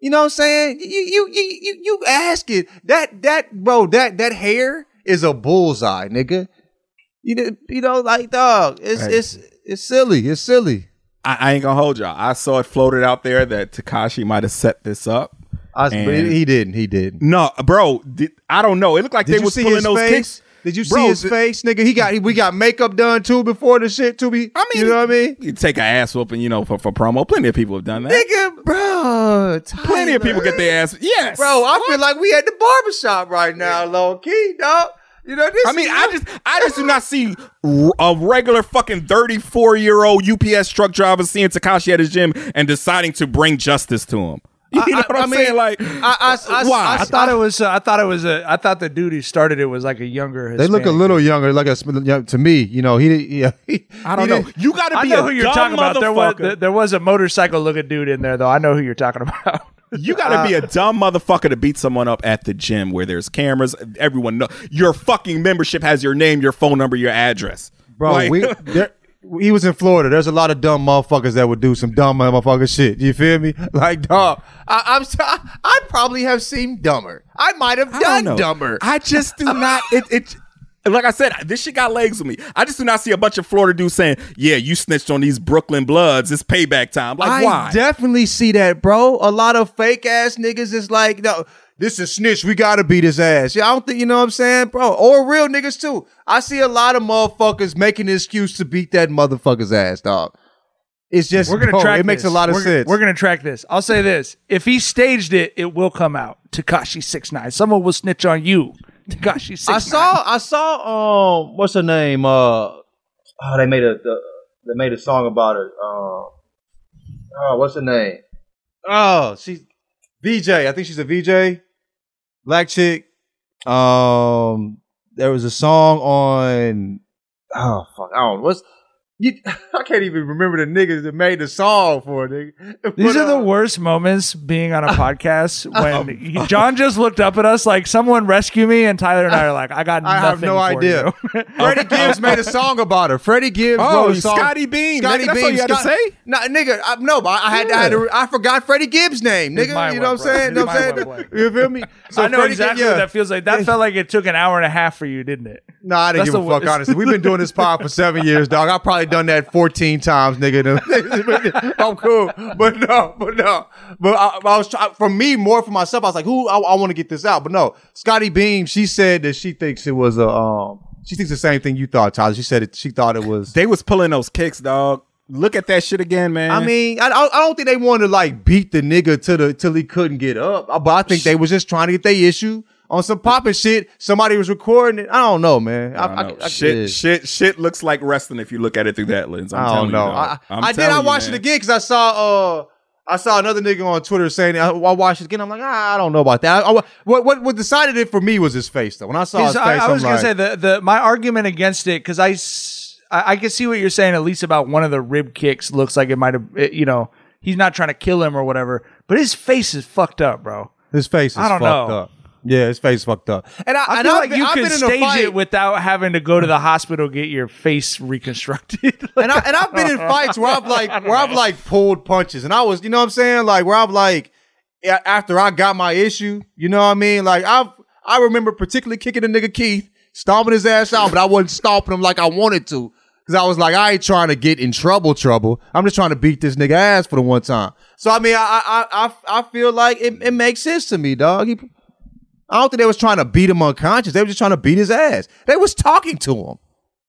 You know what I'm saying? You you you you you asking that that bro that that hair is a bullseye, nigga. You know, you know, like dog, it's Hey. it's it's silly, it's silly. I, I ain't gonna hold y'all. I saw it floated out there that Tekashi might have set this up. I, but he didn't, he didn't. No, bro, did, I don't know. It looked like Did they was pulling those face? kicks. Did you see his th- face, nigga? He got we got makeup done too before the shit to be. I mean, you know what I mean, You take an ass whooping, you know, for, for promo. Plenty of people have done that. nigga, bro. Plenty of people get their ass. Yes, bro. I feel like we at the barbershop right now, low key, dog. You know this. I mean, I just, I just do not see a regular fucking thirty-four year old UPS truck driver seeing Takashi at his gym and deciding to bring justice to him. You know I- what I I'm mean, saying? Like, I, I, I, why? I thought it was. Uh, I thought it was a. I thought the dude who started it was like a younger. They look a little younger, like a to me. You know, he yeah. He, I don't he know. didn't- You got to I be know a who you're dumb talking about. There was motherfucker. there was a motorcycle looking dude in there though. I know who you're talking about. You got to be a dumb motherfucker to beat someone up at the gym where there's cameras. Everyone know your fucking membership has your name, your phone number, your address, bro. Like- we there, he was in Florida. There's a lot of dumb motherfuckers that would do some dumb motherfucker shit. You feel me? Like dog, I, I'm so- I probably have seen dumber. I might have done dumber. I just do not. It, it. Like I said, this shit got legs with me. I just do not see a bunch of Florida dudes saying, "Yeah, you snitched on these Brooklyn Bloods. It's payback time." Like, I why? definitely see that, bro. A lot of fake ass niggas is like, no, this is snitch. We gotta beat his ass. Yeah, I don't think you know what I'm saying, bro. Or real niggas too. I see a lot of motherfuckers making an excuse to beat that motherfucker's ass, dog. It's just We're gonna bro, track. It makes this. a lot of we're, sense. We're gonna track this. I'll say this: if he staged it, it will come out. Tekashi six nine. Someone will snitch on you. Tekashi six. I saw, I saw, um, what's her name? Uh, oh, they made a, the, they made a song about her. Uh, oh, what's her name? Oh, she's VJ. I think she's a VJ, black chick. Um, there was a song on oh fuck, I don't what's. You, I can't even remember the niggas that made the song for it. Nigga. These But, are the uh, worst moments being on a podcast when he- John just looked up at us like, "Someone rescue me!" and Tyler and I are like, "I got I have no idea. Freddie Gibbs made a song about her. Freddie Gibbs Oh, wrote a song. Scottie Beam. Scottie Nigga, that's Beam. all you had to say? No, nigga. I, no, but I had, I had to, I forgot Freddie Gibbs' name, nigga. You know what I'm saying? You know what I'm saying? You feel me? I know Freddie exactly Gibbs- what that feels like. That felt like it took an hour and a half for you, didn't it? No, I didn't That's give a fuck. Honestly, we've been doing this pod for seven years, dog. I've probably done that fourteen times, nigga. I'm cool, but no, but no, but I, I was try, for me more for myself. I was like, who? I, I want to get this out, but no. Scottie Beam, she said that she thinks it was a. Um, she thinks the same thing you thought, Tyler. She said it. She thought it was. They was pulling those kicks, dog. Look at that shit again, man. I mean, I, I don't think they wanted to like beat the nigga to the till he couldn't get up. But I think they was just trying to get their issue on some popping shit. Somebody was recording it. I don't know, man. I, I don't know. I- shit, yeah. shit, shit looks like wrestling if you look at it through that lens. I'm I don't know. You, dog. I, I'm I did. telling I you, watched it again because I saw uh I saw another nigga on Twitter saying I, I watched it again. I'm like, ah, I don't know about that. I, I- what what what decided it for me was his face though. When I saw his His- face, I, I am was gonna like, say the the my argument against it because I, I can see what you're saying at least about one of the rib kicks looks like it might have you know he's not trying to kill him or whatever, but his face is fucked up, bro. his face is I don't fucked know. up. Yeah, his face fucked up. And I, I and feel I've like been- you I've can been in a stage fight- it without having to go to the hospital get your face reconstructed. and I and I've been in fights where I've like where I've like pulled punches, and I was, you know what I'm saying, like where I've like a- after I got my issue, you know what I mean, like I've I remember particularly kicking a nigga Keith, stomping his ass out, but I wasn't stomping him like I wanted to. Cause I was like, I ain't trying to get in trouble, trouble. I'm just trying to beat this nigga ass for the one time. So I mean, I I I, I feel like it, it makes sense to me, dog. He, I don't think they was trying to beat him unconscious. They were just trying to beat his ass. They was talking to him.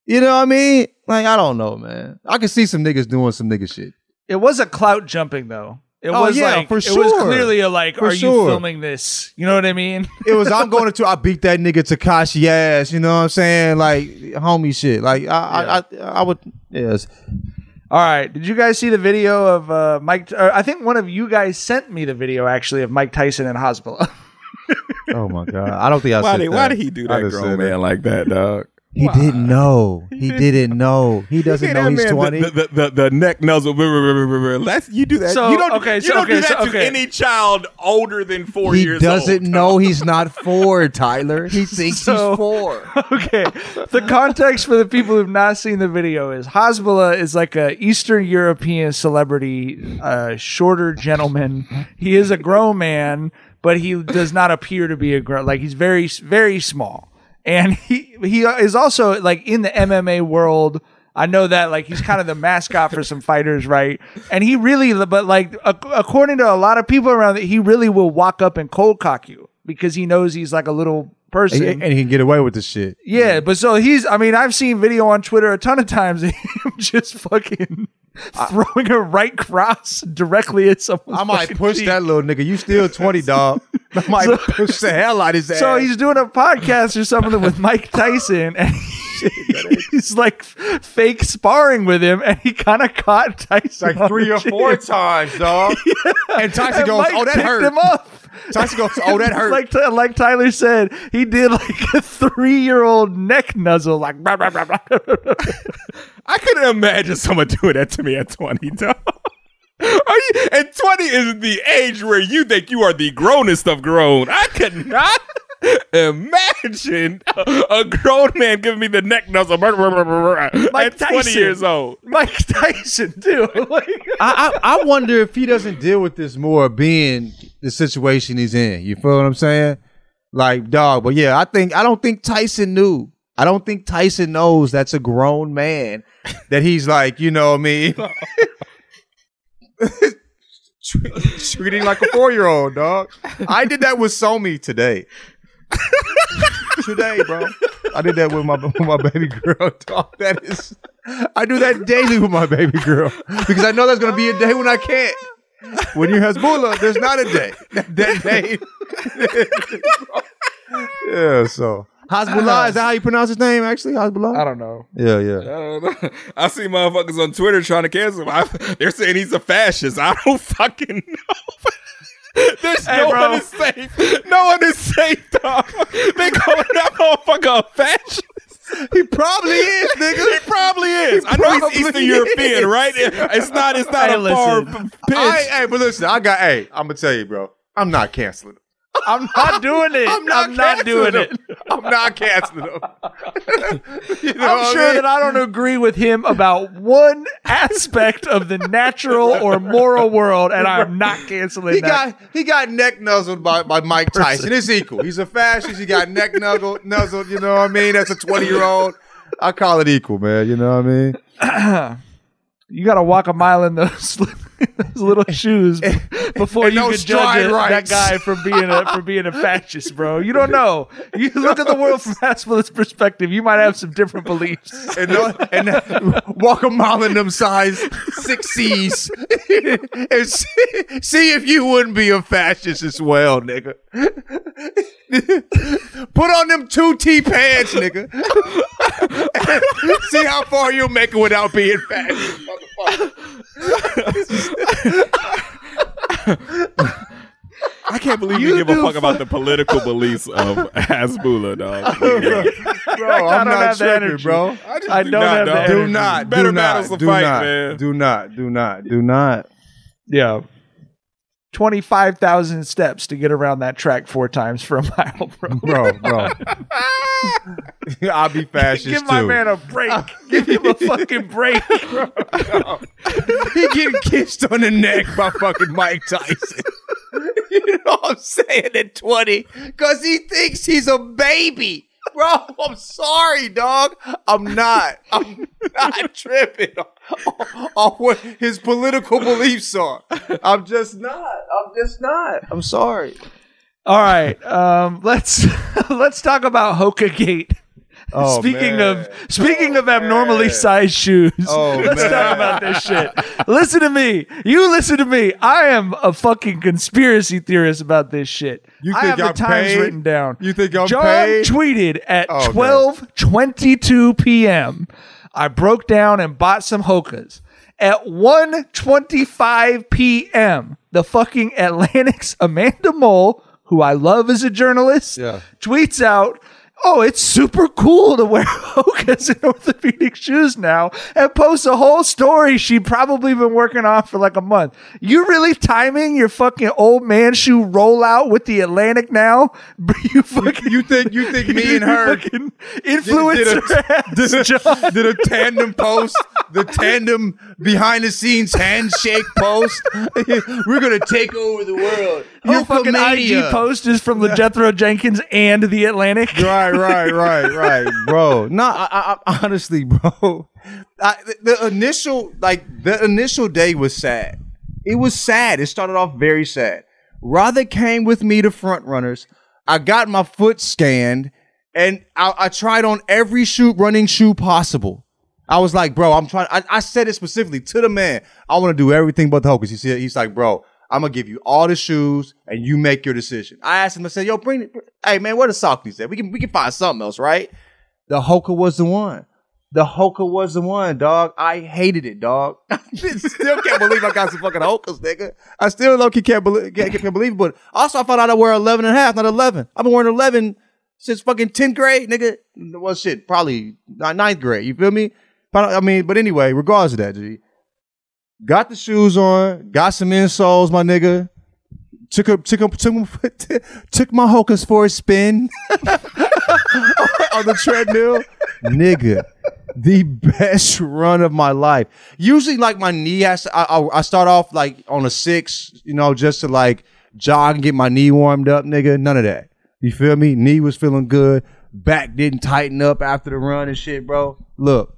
You know what I mean? Like, I don't know, man. I can see some niggas doing some nigga shit. it was a clout jumping though. It Oh, was yeah, like for sure. it was clearly a like, For are you filming this? You know what I mean? It was I'm going to I beat that nigga Tekashi ass. You know what I'm saying? Like homie shit. Like I I, I I would yes. All right. Did you guys see the video of uh, Mike? Or I think one of you guys sent me the video actually of Mike Tyson in hospital. Oh my god. I don't think I Why said did, that. why did he do that grown man it. like that, dog? He didn't know. He didn't know. He doesn't Hey, know he's 20. The, the, the, the neck nuzzle. Let's you do that. So, you don't. okay, you so- don't okay, do that so- to any child older than four he years doesn't old. know he's not four, Tyler. He thinks So- he's four. okay. The context for the people who've not seen the video is Hasbulla is like a Eastern European celebrity, uh, shorter gentleman. He is a grown man, but he does not appear to be a grown. Like he's very, very small, and he he is also like in the MMA world. I know that like he's kind of the mascot for some fighters, right? And he really, but like ac- according to a lot of people around, he really will walk up and cold cock you because he knows he's like a little person. And, and he can get away with the shit. Yeah, but so he's. I mean, I've seen video on Twitter a ton of times. of Him just fucking throwing a right cross directly at someone. I might push that little nigga. You still 20, dog. I might So- push the hell out his ass. So he's doing a podcast or something with Mike Tyson, and he's like fake sparring with him, and he kind of caught Tyson like three or four times, dog. And Tyson And goes, Mike "Oh, that hurt." him up. Tyson goes, "Oh, that hurt." Like like Tyler said, he did like a three year old neck nuzzle, like. Rah, rah, rah. I couldn't imagine someone doing that to me at 20, dog. Are you, and 20 is the age where you think you are the grownest of grown. I could not imagine a, a grown man giving me the neck nuzzle Mike at 20 Tyson. years old. Mike Tyson too. Like, I, I I wonder if he doesn't deal with this more being the situation he's in. You feel what I'm saying? Like dog, but yeah, I think I don't think Tyson knew. I don't think Tyson knows that's a grown man. That he's like, you know what I mean? Treating like a four year old, dog. I did that with Somi today. today, bro. I did that with my with my baby girl. Dog. That is, I do that daily with my baby girl because I know there's gonna be a day when I can't. When you're Hezbollah, there's not a day. That, that day. yeah. So Hezbollah is that how you pronounce his name? Actually, Hezbollah. I don't know. Yeah, yeah. I don't know. I see motherfuckers on Twitter trying to cancel him. I, they're saying he's a fascist. I don't fucking know. There's Hey, no bro. one is safe. No one is safe, dog. They calling that motherfucker a fascist. He probably is, nigga. He probably is. I know he's Eastern European, right? It's not. It's not Hey, a far listen. p- pitch. I, hey, but listen, I got. Hey, I'm gonna tell you, bro. I'm not canceling. I'm not doing it. I'm not, I'm not doing him. it. I'm not canceling him. You know I'm what I sure mean? that I don't agree with him about one aspect of the natural or moral world, and I'm not canceling He that. got he got neck nuzzled by, by Mike Tyson. It's equal. He's a fascist. He got neck nuzzled, nuzzled. You know what I mean? That's a 20 year old. I call it equal, man. You know what I mean? you got to walk a mile in those, those little shoes before and you can judge that guy from being a from being a fascist, bro. You don't know. You look at the world from Hasbull's perspective. You might have some different beliefs. And, no, and walk a mile in them size six C's and see, see if you wouldn't be a fascist as well, nigga. Put on them two T pants, nigga. see how far you'll make it without being fascist, motherfucker. I can't believe You you, give a do fuck about the political beliefs of Hasbulla, dog. Bro, I I'm don't not have the energy. bro. I just I do don't not, have the dog. Do energy. not, Better do battles not, to do fight, not, man. do not, do not, do not. Yeah. 25,000 steps to get around that track four times for a mile, bro. Bro, bro. I'll be fascist Give too. my man a break. Give him a fucking break. Bro. He getting kissed on the neck by fucking Mike Tyson. you know what I'm saying at 20? Because he thinks he's a baby. Bro, I'm sorry, dog. I'm not. I'm not tripping on, what his political beliefs are. I'm just not. I'm just not. I'm sorry. All right. Um, let's let's talk about Hoka Gate. Oh, speaking man. of speaking of abnormally sized shoes, Oh, let's man. talk about this shit. listen to me. You listen to me. I am a fucking conspiracy theorist about this shit. You I think have the I'm times paid? written down. You think I'm John paid? tweeted at Oh, twelve twenty two p.m. I broke down and bought some Hokas. At 1.25 p.m., the fucking Atlantic's Amanda Mull, who I love as a journalist, Yeah. tweets out, Oh, it's super cool to wear Hokas and orthopedic shoes now, and posts a whole story she'd probably been working on for like a month. You really timing your fucking old man shoe rollout with the Atlantic now? You fucking You think you think me and her influencer did a, did, a, did a tandem post, the tandem behind the scenes handshake post. We're gonna take over the world. Your oh, fucking IG post is from the Jethro Jenkins and the Atlantic. Right, right, right, right, bro. No, I, I, honestly, bro. I, the, the initial, like the initial day was sad. It was sad. It started off very sad. Rather came with me to front runners. I got my foot scanned, and I, I tried on every shoe running shoe possible. I was like, bro, I'm trying. I, I said it specifically to the man. I want to do everything but the Hokas. He said, he's like, bro, I'm gonna give you all the shoes, and you make your decision. I asked him. I said, yo, bring it. Hey, man, where the Saucony's at? We can we can find something else, right? The Hoka was the one. The Hoka was the one, dog. I hated it, dog. I still can't believe I got some fucking Hokas, nigga. I still low key can't believe can't, can't believe it. But also, I found out I wear 11 and a half, not 11. I've been wearing 11 since fucking 10th grade, nigga. Well, shit, probably ni- ninth grade. You feel me? I mean, but anyway, regardless of that, G. Got the shoes on, got some insoles, my nigga. Took a, took a, took, took my Hokas for a spin on the treadmill, nigga. The best run of my life. Usually, like my knee has. To, I, I I start off like on a six, you know, just to like jog and get my knee warmed up, nigga. None of that. You feel me? Knee was feeling good. Back didn't tighten up after the run and shit, bro. Look,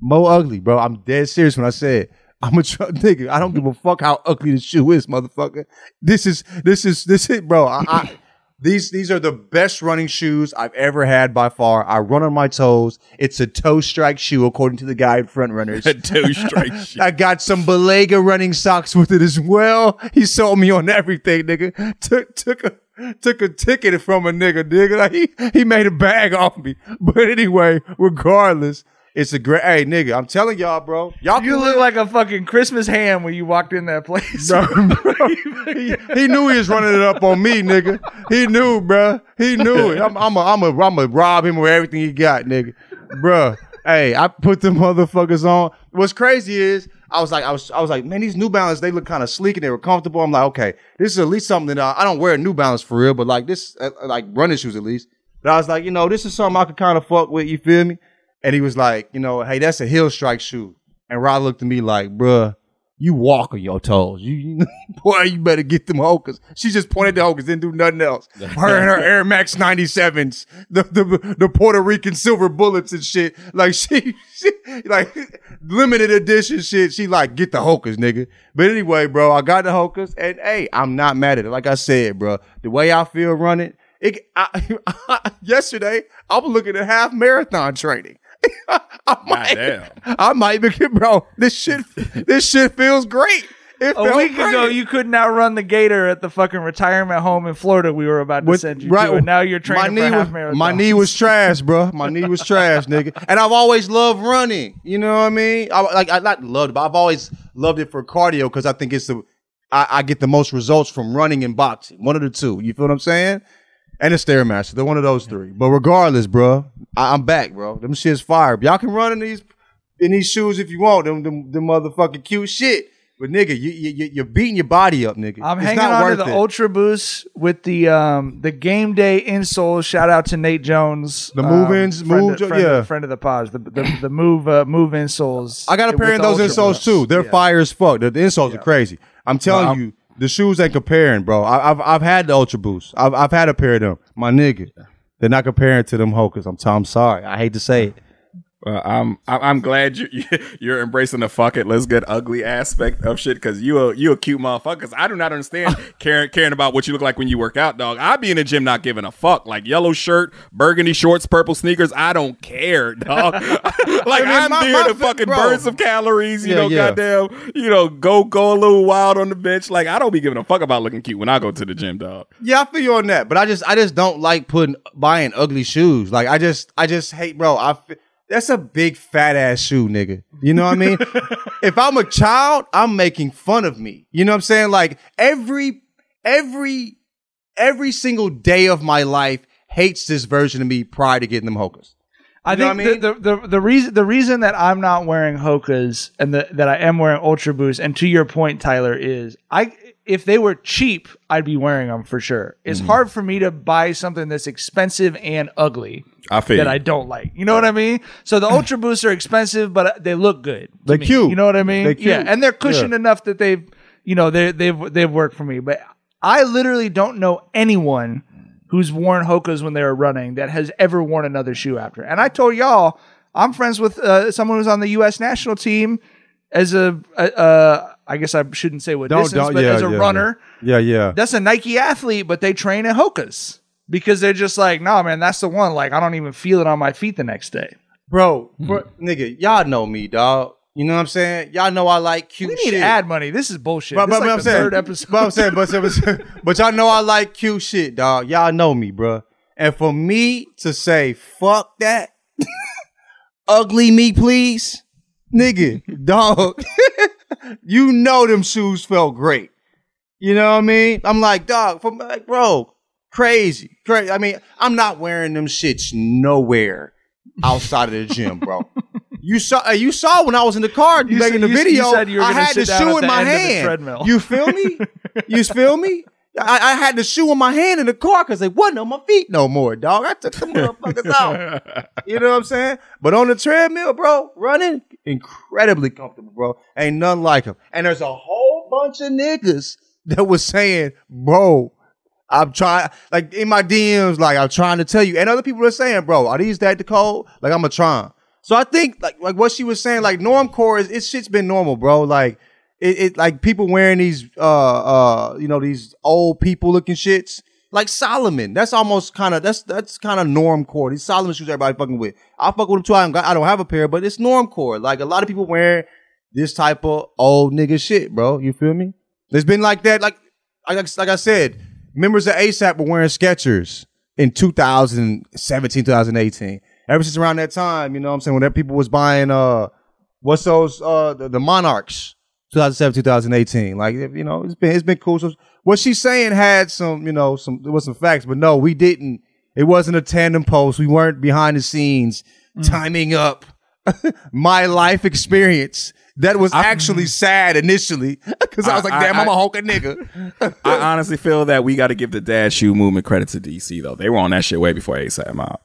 Mo ugly, bro. I'm dead serious when I said I'm a tr- nigga. I don't give a fuck how ugly the shoe is, motherfucker. This is this is this is bro. I, I these these are the best running shoes I've ever had by far. I run on my toes. It's a toe strike shoe, according to the guy at Front Runners. A toe strike shoe. I got some Balega running socks with it as well. He sold me on everything, nigga. Took took a took a ticket from a nigga, nigga. Like he he made a bag off me. But anyway, regardless, it's a great. Hey, nigga, I'm telling y'all, bro. Y'all You look live- like a fucking Christmas ham when you walked in that place. Bro, he, he knew he was running it up on me, nigga. He knew, bro. He knew it. I'm, I'm a, I'm a, I'm a rob him with everything he got, nigga. bro. Hey, I put them motherfuckers on. What's crazy is I was like, I was, I was like, man, these New Balance they look kind of sleek and they were comfortable. I'm like, okay, this is at least something that I, I don't wear New Balance for real, but like this, uh, like running shoes at least. But I was like, you know, this is something I could kind of fuck with. You feel me? And he was like, you know, hey, that's a heel strike shoe. And Rod looked at me like, bruh, you walk on your toes. You, you boy, you better get them Hokas. She just pointed the Hokas, didn't do nothing else. Her and her Air Max 97s, the, the the Puerto Rican silver bullets and shit. Like she, she like limited edition shit. She like get the Hokas, nigga. But anyway, bro, I got the Hokas, and hey, I'm not mad at it. Like I said, bro, the way I feel running, it. I, yesterday, I was looking at half marathon training. I might, damn. I might be, bro. This shit, this shit feels great. It A week great. ago, you couldn't outrun the gator at the fucking retirement home in Florida. We were about to With- send you right, to, and now you're training my for knee half was, marathon. My knee was trash, bro. My knee was trash, nigga. And I've always loved running. You know what I mean? I like I not loved, it, but I've always loved it for cardio because I think it's the I, I get the most results from running and boxing. One of the two. You feel what I'm saying? And the stairmaster. They're one of those three. But regardless, bro, I, I'm back, bro. Them shit's fire. Y'all can run in these in these shoes if you want. Them them, them motherfucking cute shit. But nigga, you, you you- you're beating your body up, nigga. I'm It's hanging on to the it. Ultra Boost with the um the game day insoles. Shout out to Nate Jones, The um, move-ins, friend move friend yeah. friend of the pods. The the, the move uh, move insoles. I got a pair of those insoles too. They're Yeah. fire as fuck. The, the insoles are crazy. I'm telling Well, I'm- you, the shoes ain't comparing, bro. I, I've I've had the Ultra Boost. I've I've had a pair of them. My nigga, they're not comparing to them Hokas. I'm t- I'm sorry. I hate to say it. Well, I'm I'm glad you you're embracing the fuck it, let's get ugly aspect of shit because you a you a cute motherfucker. 'Cause I do not understand caring caring about what you look like when you work out, dog. I be in the gym not giving a fuck. Like yellow shirt, burgundy shorts, purple sneakers. I don't care, dog. like I mean, I'm my- there my to fucking bro. burn some calories. You Yeah, know, yeah. goddamn. You know, go go a little wild on the bench. Like I don't be giving a fuck about looking cute when I go to the gym, dog. Yeah, I feel you on that, but I just I just don't like putting buying ugly shoes. Like I just I just hate, bro. I that's a big fat ass shoe, nigga. You know what I mean? if I'm a child, I'm making fun of me. You know what I'm saying? Like every every every single day of my life hates this version of me prior to getting them hokas. I You know think I mean? the, the, the, the reason the reason that I'm not wearing Hokas and the, that I am wearing Ultra Boost, and to your point, Tyler, is I if they were cheap, I'd be wearing them for sure. It's Mm-hmm. hard for me to buy something that's expensive and ugly I feel that you. I don't like. You know what I mean? So the Ultra Boosts are expensive, but they look good. They're me. cute. You know what I mean? Yeah, and they're cushioned Yeah. enough that they've you know they they've they've worked for me. But I literally don't know anyone who's worn Hokas when they were running that has ever worn another shoe after. And I told y'all, I'm friends with uh, someone who's on the U.S. national team as a, uh, uh, I guess I shouldn't say what Don't- distance, don't- but yeah, as a yeah, runner, Yeah, yeah. that's a Nike athlete, but they train in Hokas because they're just like, nah, man, that's the one. Like, I don't even feel it on my feet the next day. Bro, hmm. bro nigga, y'all know me, dog. You know what I'm saying? Y'all know I like cute We need shit. ad money. This is bullshit. But, This but, is but like I'm the saying, third episode. but I'm saying, but, but, but y'all know I like cute shit, dog. Y'all know me, bro. And for me to say fuck that, ugly me, please, nigga, dog. You know them shoes felt great. You know what I mean? I'm like, dog, for like, bro, crazy, crazy. I mean, I'm not wearing them shits nowhere outside of the gym, bro. You saw, you saw when I was in the car You making the you- you video. said you were I had the shoe in the my end of the hand. You feel me? you feel me? I, I had the shoe in my hand in the car because they wasn't on my feet no more, dog. I took the motherfuckers out. You know what I'm saying? But on the treadmill, bro, running incredibly comfortable, bro. Ain't nothing like him. And there's a whole bunch of niggas that was saying, bro, I'm trying, like in my DMs, like I'm trying to tell you. And other people are saying, bro, are these that the cold? Like I'm a trying. So I think like like what she was saying, like normcore is it's shit's been normal, bro. Like it, it like people wearing these uh uh you know these old people looking shits. Like Salomon, that's almost kind of that's that's kind of norm core. These Salomon shoes everybody fucking with. I fuck with them too. I don't, I don't have a pair, but it's norm core. Like a lot of people wearing this type of old nigga shit, bro. You feel me? There's been like that. Like like like I said, members of ASAP were wearing Skechers in 2017, 2018. Ever since around that time, you know what I'm saying, when people was buying uh what's those uh the, the Monarchs 2007, 2018. Like you know, it's been it's been cool. So what she's saying had some, you know, some there was some facts, but no, we didn't. It wasn't a tandem post. We weren't behind the scenes mm. timing up my life experience that was actually mm. sad initially because I, was like, damn, I- I'm a honker nigga. I honestly feel that we got to give the dad shoe movement credit to DC though. They were on that shit way before ASAP Mob.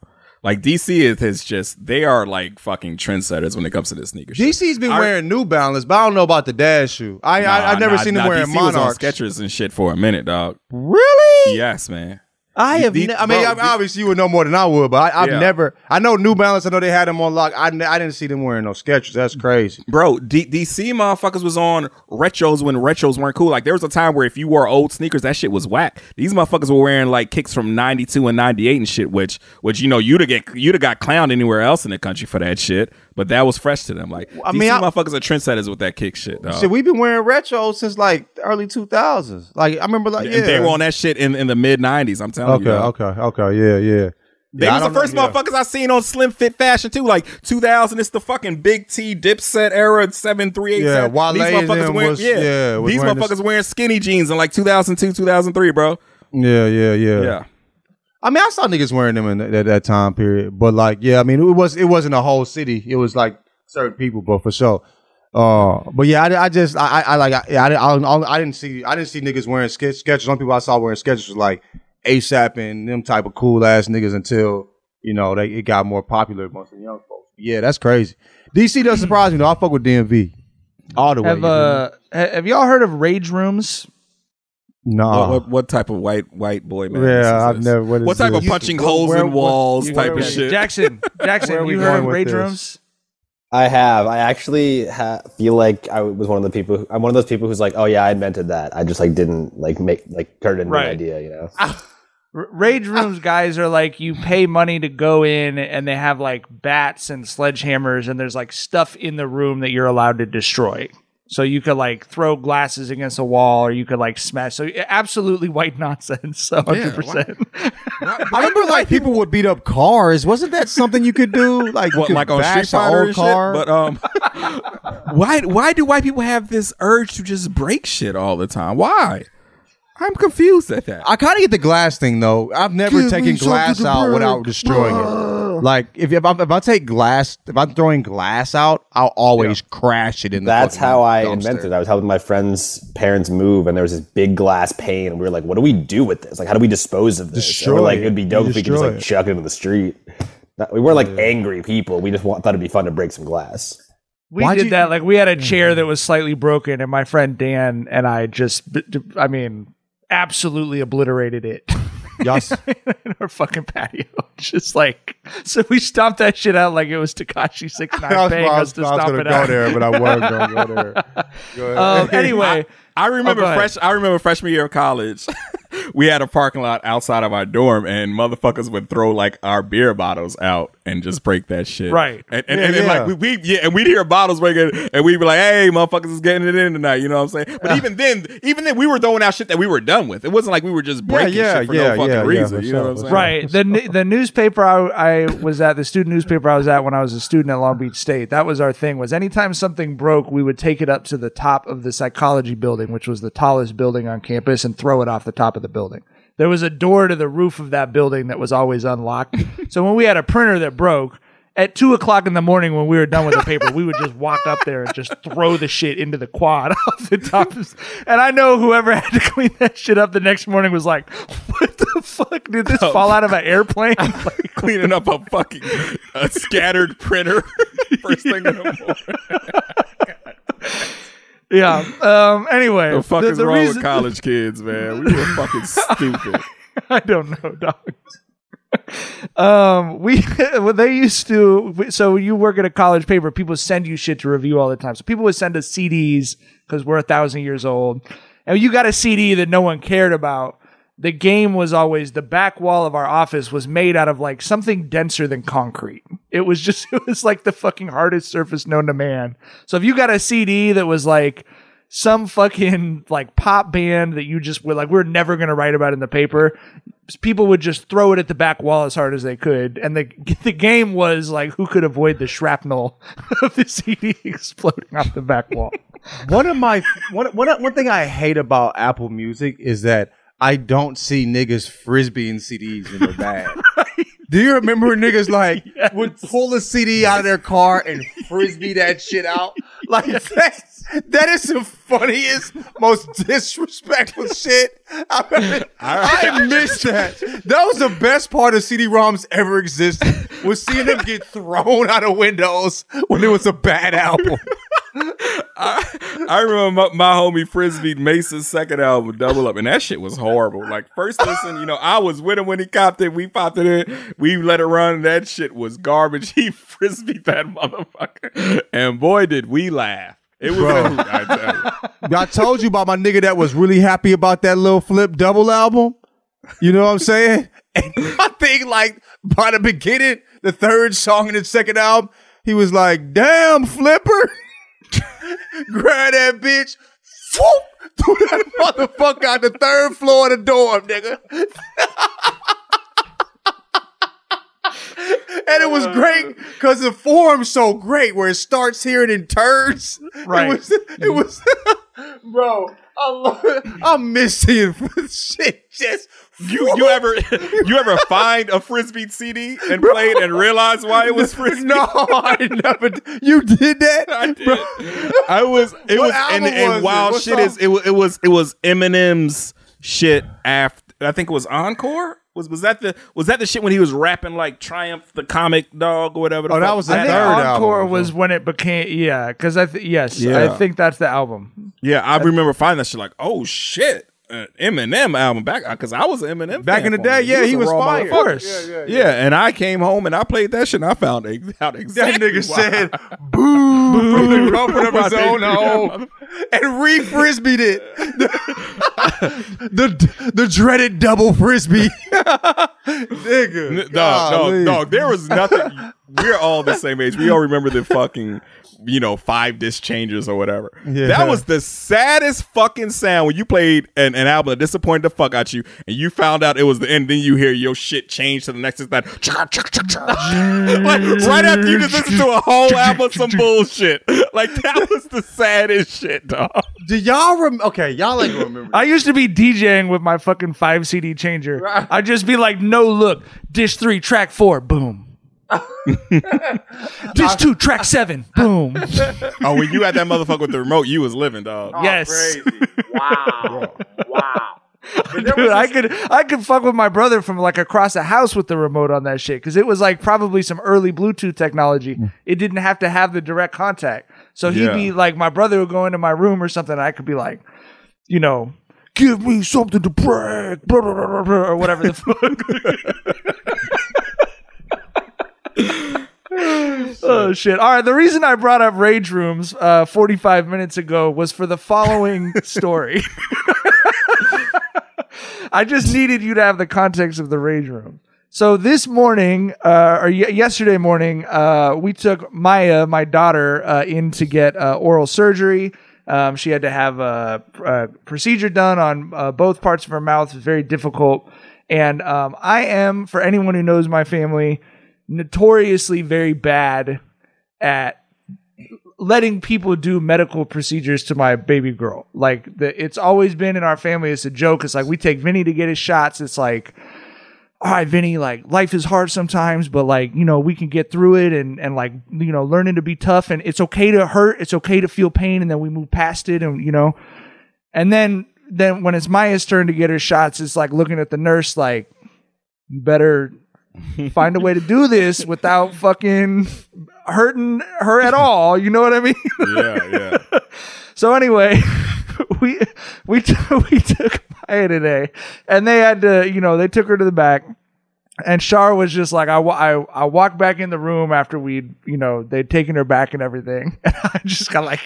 Like DC is, is just they are like fucking trendsetters when it comes to this sneaker shit. DC's been I- wearing New Balance, but I don't know about the dash shoe. I, I I've never Nah, seen nah, him wearing DC was on Skechers and shit for a minute, dog. Really? Yes, man. I have. The- ne- I mean, bro, the- obviously you would know more than I would, but I, I've Yeah. never. I know New Balance. I know they had them on lock. I, I didn't see them wearing no Skechers. That's crazy. Bro, D- DC motherfuckers was on retros when retros weren't cool. Like there was a time where if you wore old sneakers, that shit was whack. These motherfuckers were wearing like kicks from '92 and '98 and shit, which which you know you'd have get you'd have got clowned anywhere else in the country for that shit. But that was fresh to them. Like I DC mean, I- motherfuckers are trendsetters with that kick shit. Dog. Shit, we've been wearing retro since like the early two thousands. Like I remember, like yeah, And they were on that shit in, in the mid '90s. I'm telling Okay, you. Okay, okay, okay, yeah, yeah. They Yeah, I was the don't know- first yeah. motherfuckers I seen on slim fit fashion too. Like 2000, it's the fucking big T dipset era, seven three eight. Yeah, seven. Wale These and motherfuckers them wearing was- yeah, yeah, these wearing motherfuckers this- wearing skinny jeans in like 2002, 2003, bro. Yeah, yeah, yeah. Yeah. I mean, I saw niggas wearing them in that, that time period, but like, yeah, I mean, it was it wasn't a whole city. It was like certain people, but for sure. Uh, but yeah, I, I just I, I I like I, yeah, I, I, I didn't see I didn't see niggas wearing sketch Skechers. Some people I saw wearing Skechers was like ASAP and them type of cool ass niggas until you know they it got more popular amongst the young folks. Yeah, that's crazy. DC doesn't surprise me though. I fuck with DMV all the way. Have you uh, have y'all heard of rage rooms? Nah. What, what, what type of white white boy man? Yeah, I've never- what is What type this? of punching Where- holes where- in walls you- type where- of shit? Jackson, Jackson, Where are we you heard of rage this? rooms? I have. I actually ha- feel like I was one of the people. Who, I'm one of those people who's like, oh yeah, I invented that. I just like didn't like make like turn it into Right. an idea. You know. Ah. R- Rage rooms guys are like you pay money to go in and they have like bats and sledgehammers and there's like stuff in the room that you're allowed to destroy. So you could like throw glasses against a wall or you could like smash. So absolutely white nonsense. 100%. I remember like people would beat up cars. Wasn't that something you could do? Like What, like on Street bash Fighter old and shit? car? But um, why why do white people have this urge to just break shit all the time? Why? I'm confused at that. I kind of get the glass thing though. I've never Give taken glass out without destroying it. Like if if I, if I take glass, if I'm throwing glass out, I'll always crash it in. the That's fucking how I dumpster. invented it. I was helping my friend's parents move, and there was this big glass pane, and we were like, "What do we do with this? Like, how do we dispose of this?" And we're Destroy like, it. "It'd be You dope if we could just like it. chuck it into the street." We weren't like angry people. We just want, thought it'd be fun to break some glass. We Why'd did you- that. Like we had a chair mm-hmm. that was slightly broken, and my friend Dan and I just, I mean, absolutely obliterated it Y'all, in our fucking patio. Just like, so we stomped that shit out like it was Tekashi Six I Nine was, paying I us was, to I was stomp it go out. there, but I wasn't gonna go there. Go. Um, anyway, I remember Oh, fresh. I remember freshman year of college. we had a parking lot outside of our dorm, and motherfuckers would throw like our beer bottles out and just break that shit. Right. And, and, Yeah, and, and, yeah. like we, we yeah, and we'd hear bottles breaking, and we'd be like, "Hey, motherfuckers is getting it in tonight." You know what I'm saying? But even then, even then, we were throwing out shit that we were done with. It wasn't like we were just breaking yeah, shit for yeah, no fucking yeah, yeah, reason. for you know sure, what I'm saying? right. The the newspaper I, I was at, the student newspaper I was at when I was a student at Long Beach State. That was our thing. Was anytime something broke, we would take it up to the top of the psychology building, which was the tallest building on campus, and throw it off the top of the building. There was a door to the roof of that building that was always unlocked. so when we had a printer that broke. At two o'clock in the morning, when we were done with the paper, we would just walk up there and just throw the shit into the quad off the top. of- And I know whoever had to clean that shit up the next morning was like, "What the fuck did this oh. fall out of an airplane?" Like, Cleaning up a fucking a scattered printer first thing in the morning. Yeah. Um. Anyway, The fuck the- is the wrong reason- with college kids, man? We were fucking stupid. I don't know, dog. um, we well, they used to. So you work at a college paper. People send you shit to review all the time. So people would send us CDs because we're a thousand years old, and you got a CD that no one cared about. The game was always the back wall of our office was made out of like something denser than concrete. It was just it was like the fucking hardest surface known to man. So if you got a CD that was like some fucking like pop band that you just were like we're never going to write about in the paper people would just throw it at the back wall as hard as they could and the the game was like who could avoid the shrapnel of the CD exploding off the back wall one of my one, one one thing I hate about Apple Music is that I don't see niggas frisbeeing CDs in their bag. Do you remember niggas like would pull a CD out of their car and frisbee that shit out? Like that, that is the funniest, most disrespectful shit. I, I missed that. That was the best part of CD-ROMs ever existed. Was seeing them get thrown out of windows when it was a bad album. I remember my, my homie Frisbee Mason's second album, Double Up, and that shit was horrible. Like first listen, you know, I was with him when he copped it. We popped it in, we let it run. And that shit was garbage. He frisbee that motherfucker, and boy, did we laugh. It was. Bro. hoot, I. I told you about my nigga that was really happy about that Lil Flip double album. You know what I'm saying? And I think like by the beginning, the third song in the second album, he was like, damn flipper. Grab that bitch. Whoop, threw that motherfucker out the third floor of the dorm, nigga. and it was great because the form's so great where it starts here and then turns. Right. It was, it mm-hmm. was bro. I love it. I miss seeing shit just You you ever you ever find a frisbee CD and play it and realize why it was frisbee? No, I never. You did that. I did. I was. It What was and, album and was it? wild What shit song? is it, it was it was Eminem's shit after. I think it was Encore. Was was that the was that the shit when he was rapping like Triumph the comic dog or whatever? The Oh, that was the I think Encore album. was when it became yeah, because I th- yes, Yeah. I think that's the album. Yeah, I remember finding that shit like, oh shit, an Eminem album back uh, because I was an Eminem Back fan in the day, me. yeah, he a was raw fire. motherfucker. Of course. Yeah, yeah, Yeah, and I came home and I played that shit and I found ex- out That exactly nigga why. said boo from the comfort of Why his they own home and re frisbeed it. the the dreaded double frisbee. Nigga. N- Dog, golly. dog, dog. There was nothing. We're all the same age. We all remember the fucking, you know, five disc changes or whatever. Yeah. That was the saddest fucking sound when you played an, an album that disappointed the fuck out you, and you found out it was the end. Then you hear your shit change to the next is that, like right after you just listened to a whole album of some bullshit. Like that was the saddest shit, dog. Do y'all remember? Okay, y'all ain't remember. I used to be DJing with my fucking five CD changer. I'd just be like, no look, dish three, track four, boom. dish two, track seven, boom. Oh, when you had that motherfucker with the remote, you was living, dog. yes. Wow. wow. Dude, I could I could fuck with my brother from like across the house with the remote on that shit because it was like probably some early Bluetooth technology. It didn't have to have the direct contact, so he'd Yeah. be like, my brother would go into my room or something. And I could be like, you know, give me something to break, blah, blah, blah, blah, blah, or whatever the fuck. oh shit! All right, the reason I brought up rage rooms uh, 45 minutes ago was for the following story. I just needed you to have the context of the rage room. So this morning, uh, or y- yesterday morning, uh, we took Maya, my daughter, uh, in to get uh, oral surgery. Um, she had to have a, a procedure done on uh, both parts of her mouth. It was very difficult. And um, I am, for anyone who knows my family, notoriously very bad at letting people do medical procedures to my baby girl. Like the, it's always been in our family. It's a joke. It's like we take Vinny to get his shots. It's like, all right, Vinny, like life is hard sometimes, but like, you know, we can get through it and, and like, you know, learning to be tough and it's okay to hurt. It's okay to feel pain. And then we move past it and, you know, and then, then when it's Maya's turn to get her shots, it's like looking at the nurse, like, you better find a way to do this without fucking hurting her at all. You know what I mean? Yeah, yeah. So anyway, we we t- we took Maya today, and they had to, you know, they took her to the back, and Shar was just like, I, I I walked back in the room after we'd, you know, they'd taken her back and everything, and I just got like,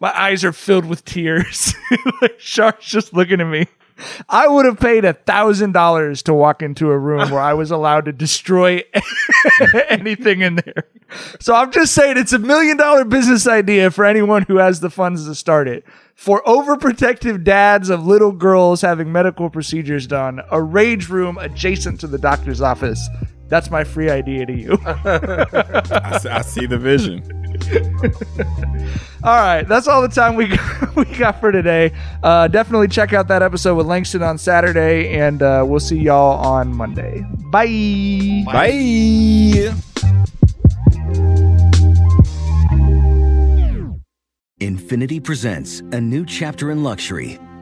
my eyes are filled with tears. like Shar's just looking at me. I would have paid a thousand dollars to walk into a room where I was allowed to destroy anything in there. So I'm just saying it's a million dollar business idea for anyone who has the funds to start it. For overprotective dads of little girls having medical procedures done, a rage room adjacent to the doctor's office. That's my free idea to you. I, see- I see the vision. All right, that's all the time we got, we got for today. Uh, definitely check out that episode with Langston on Saturday, and uh, we'll see y'all on Monday. Bye. Bye. Infiniti presents a new chapter in luxury,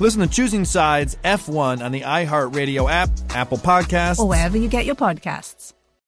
Listen to Choosing Sides F1 on the iHeartRadio app, Apple Podcasts, or wherever you get your podcasts.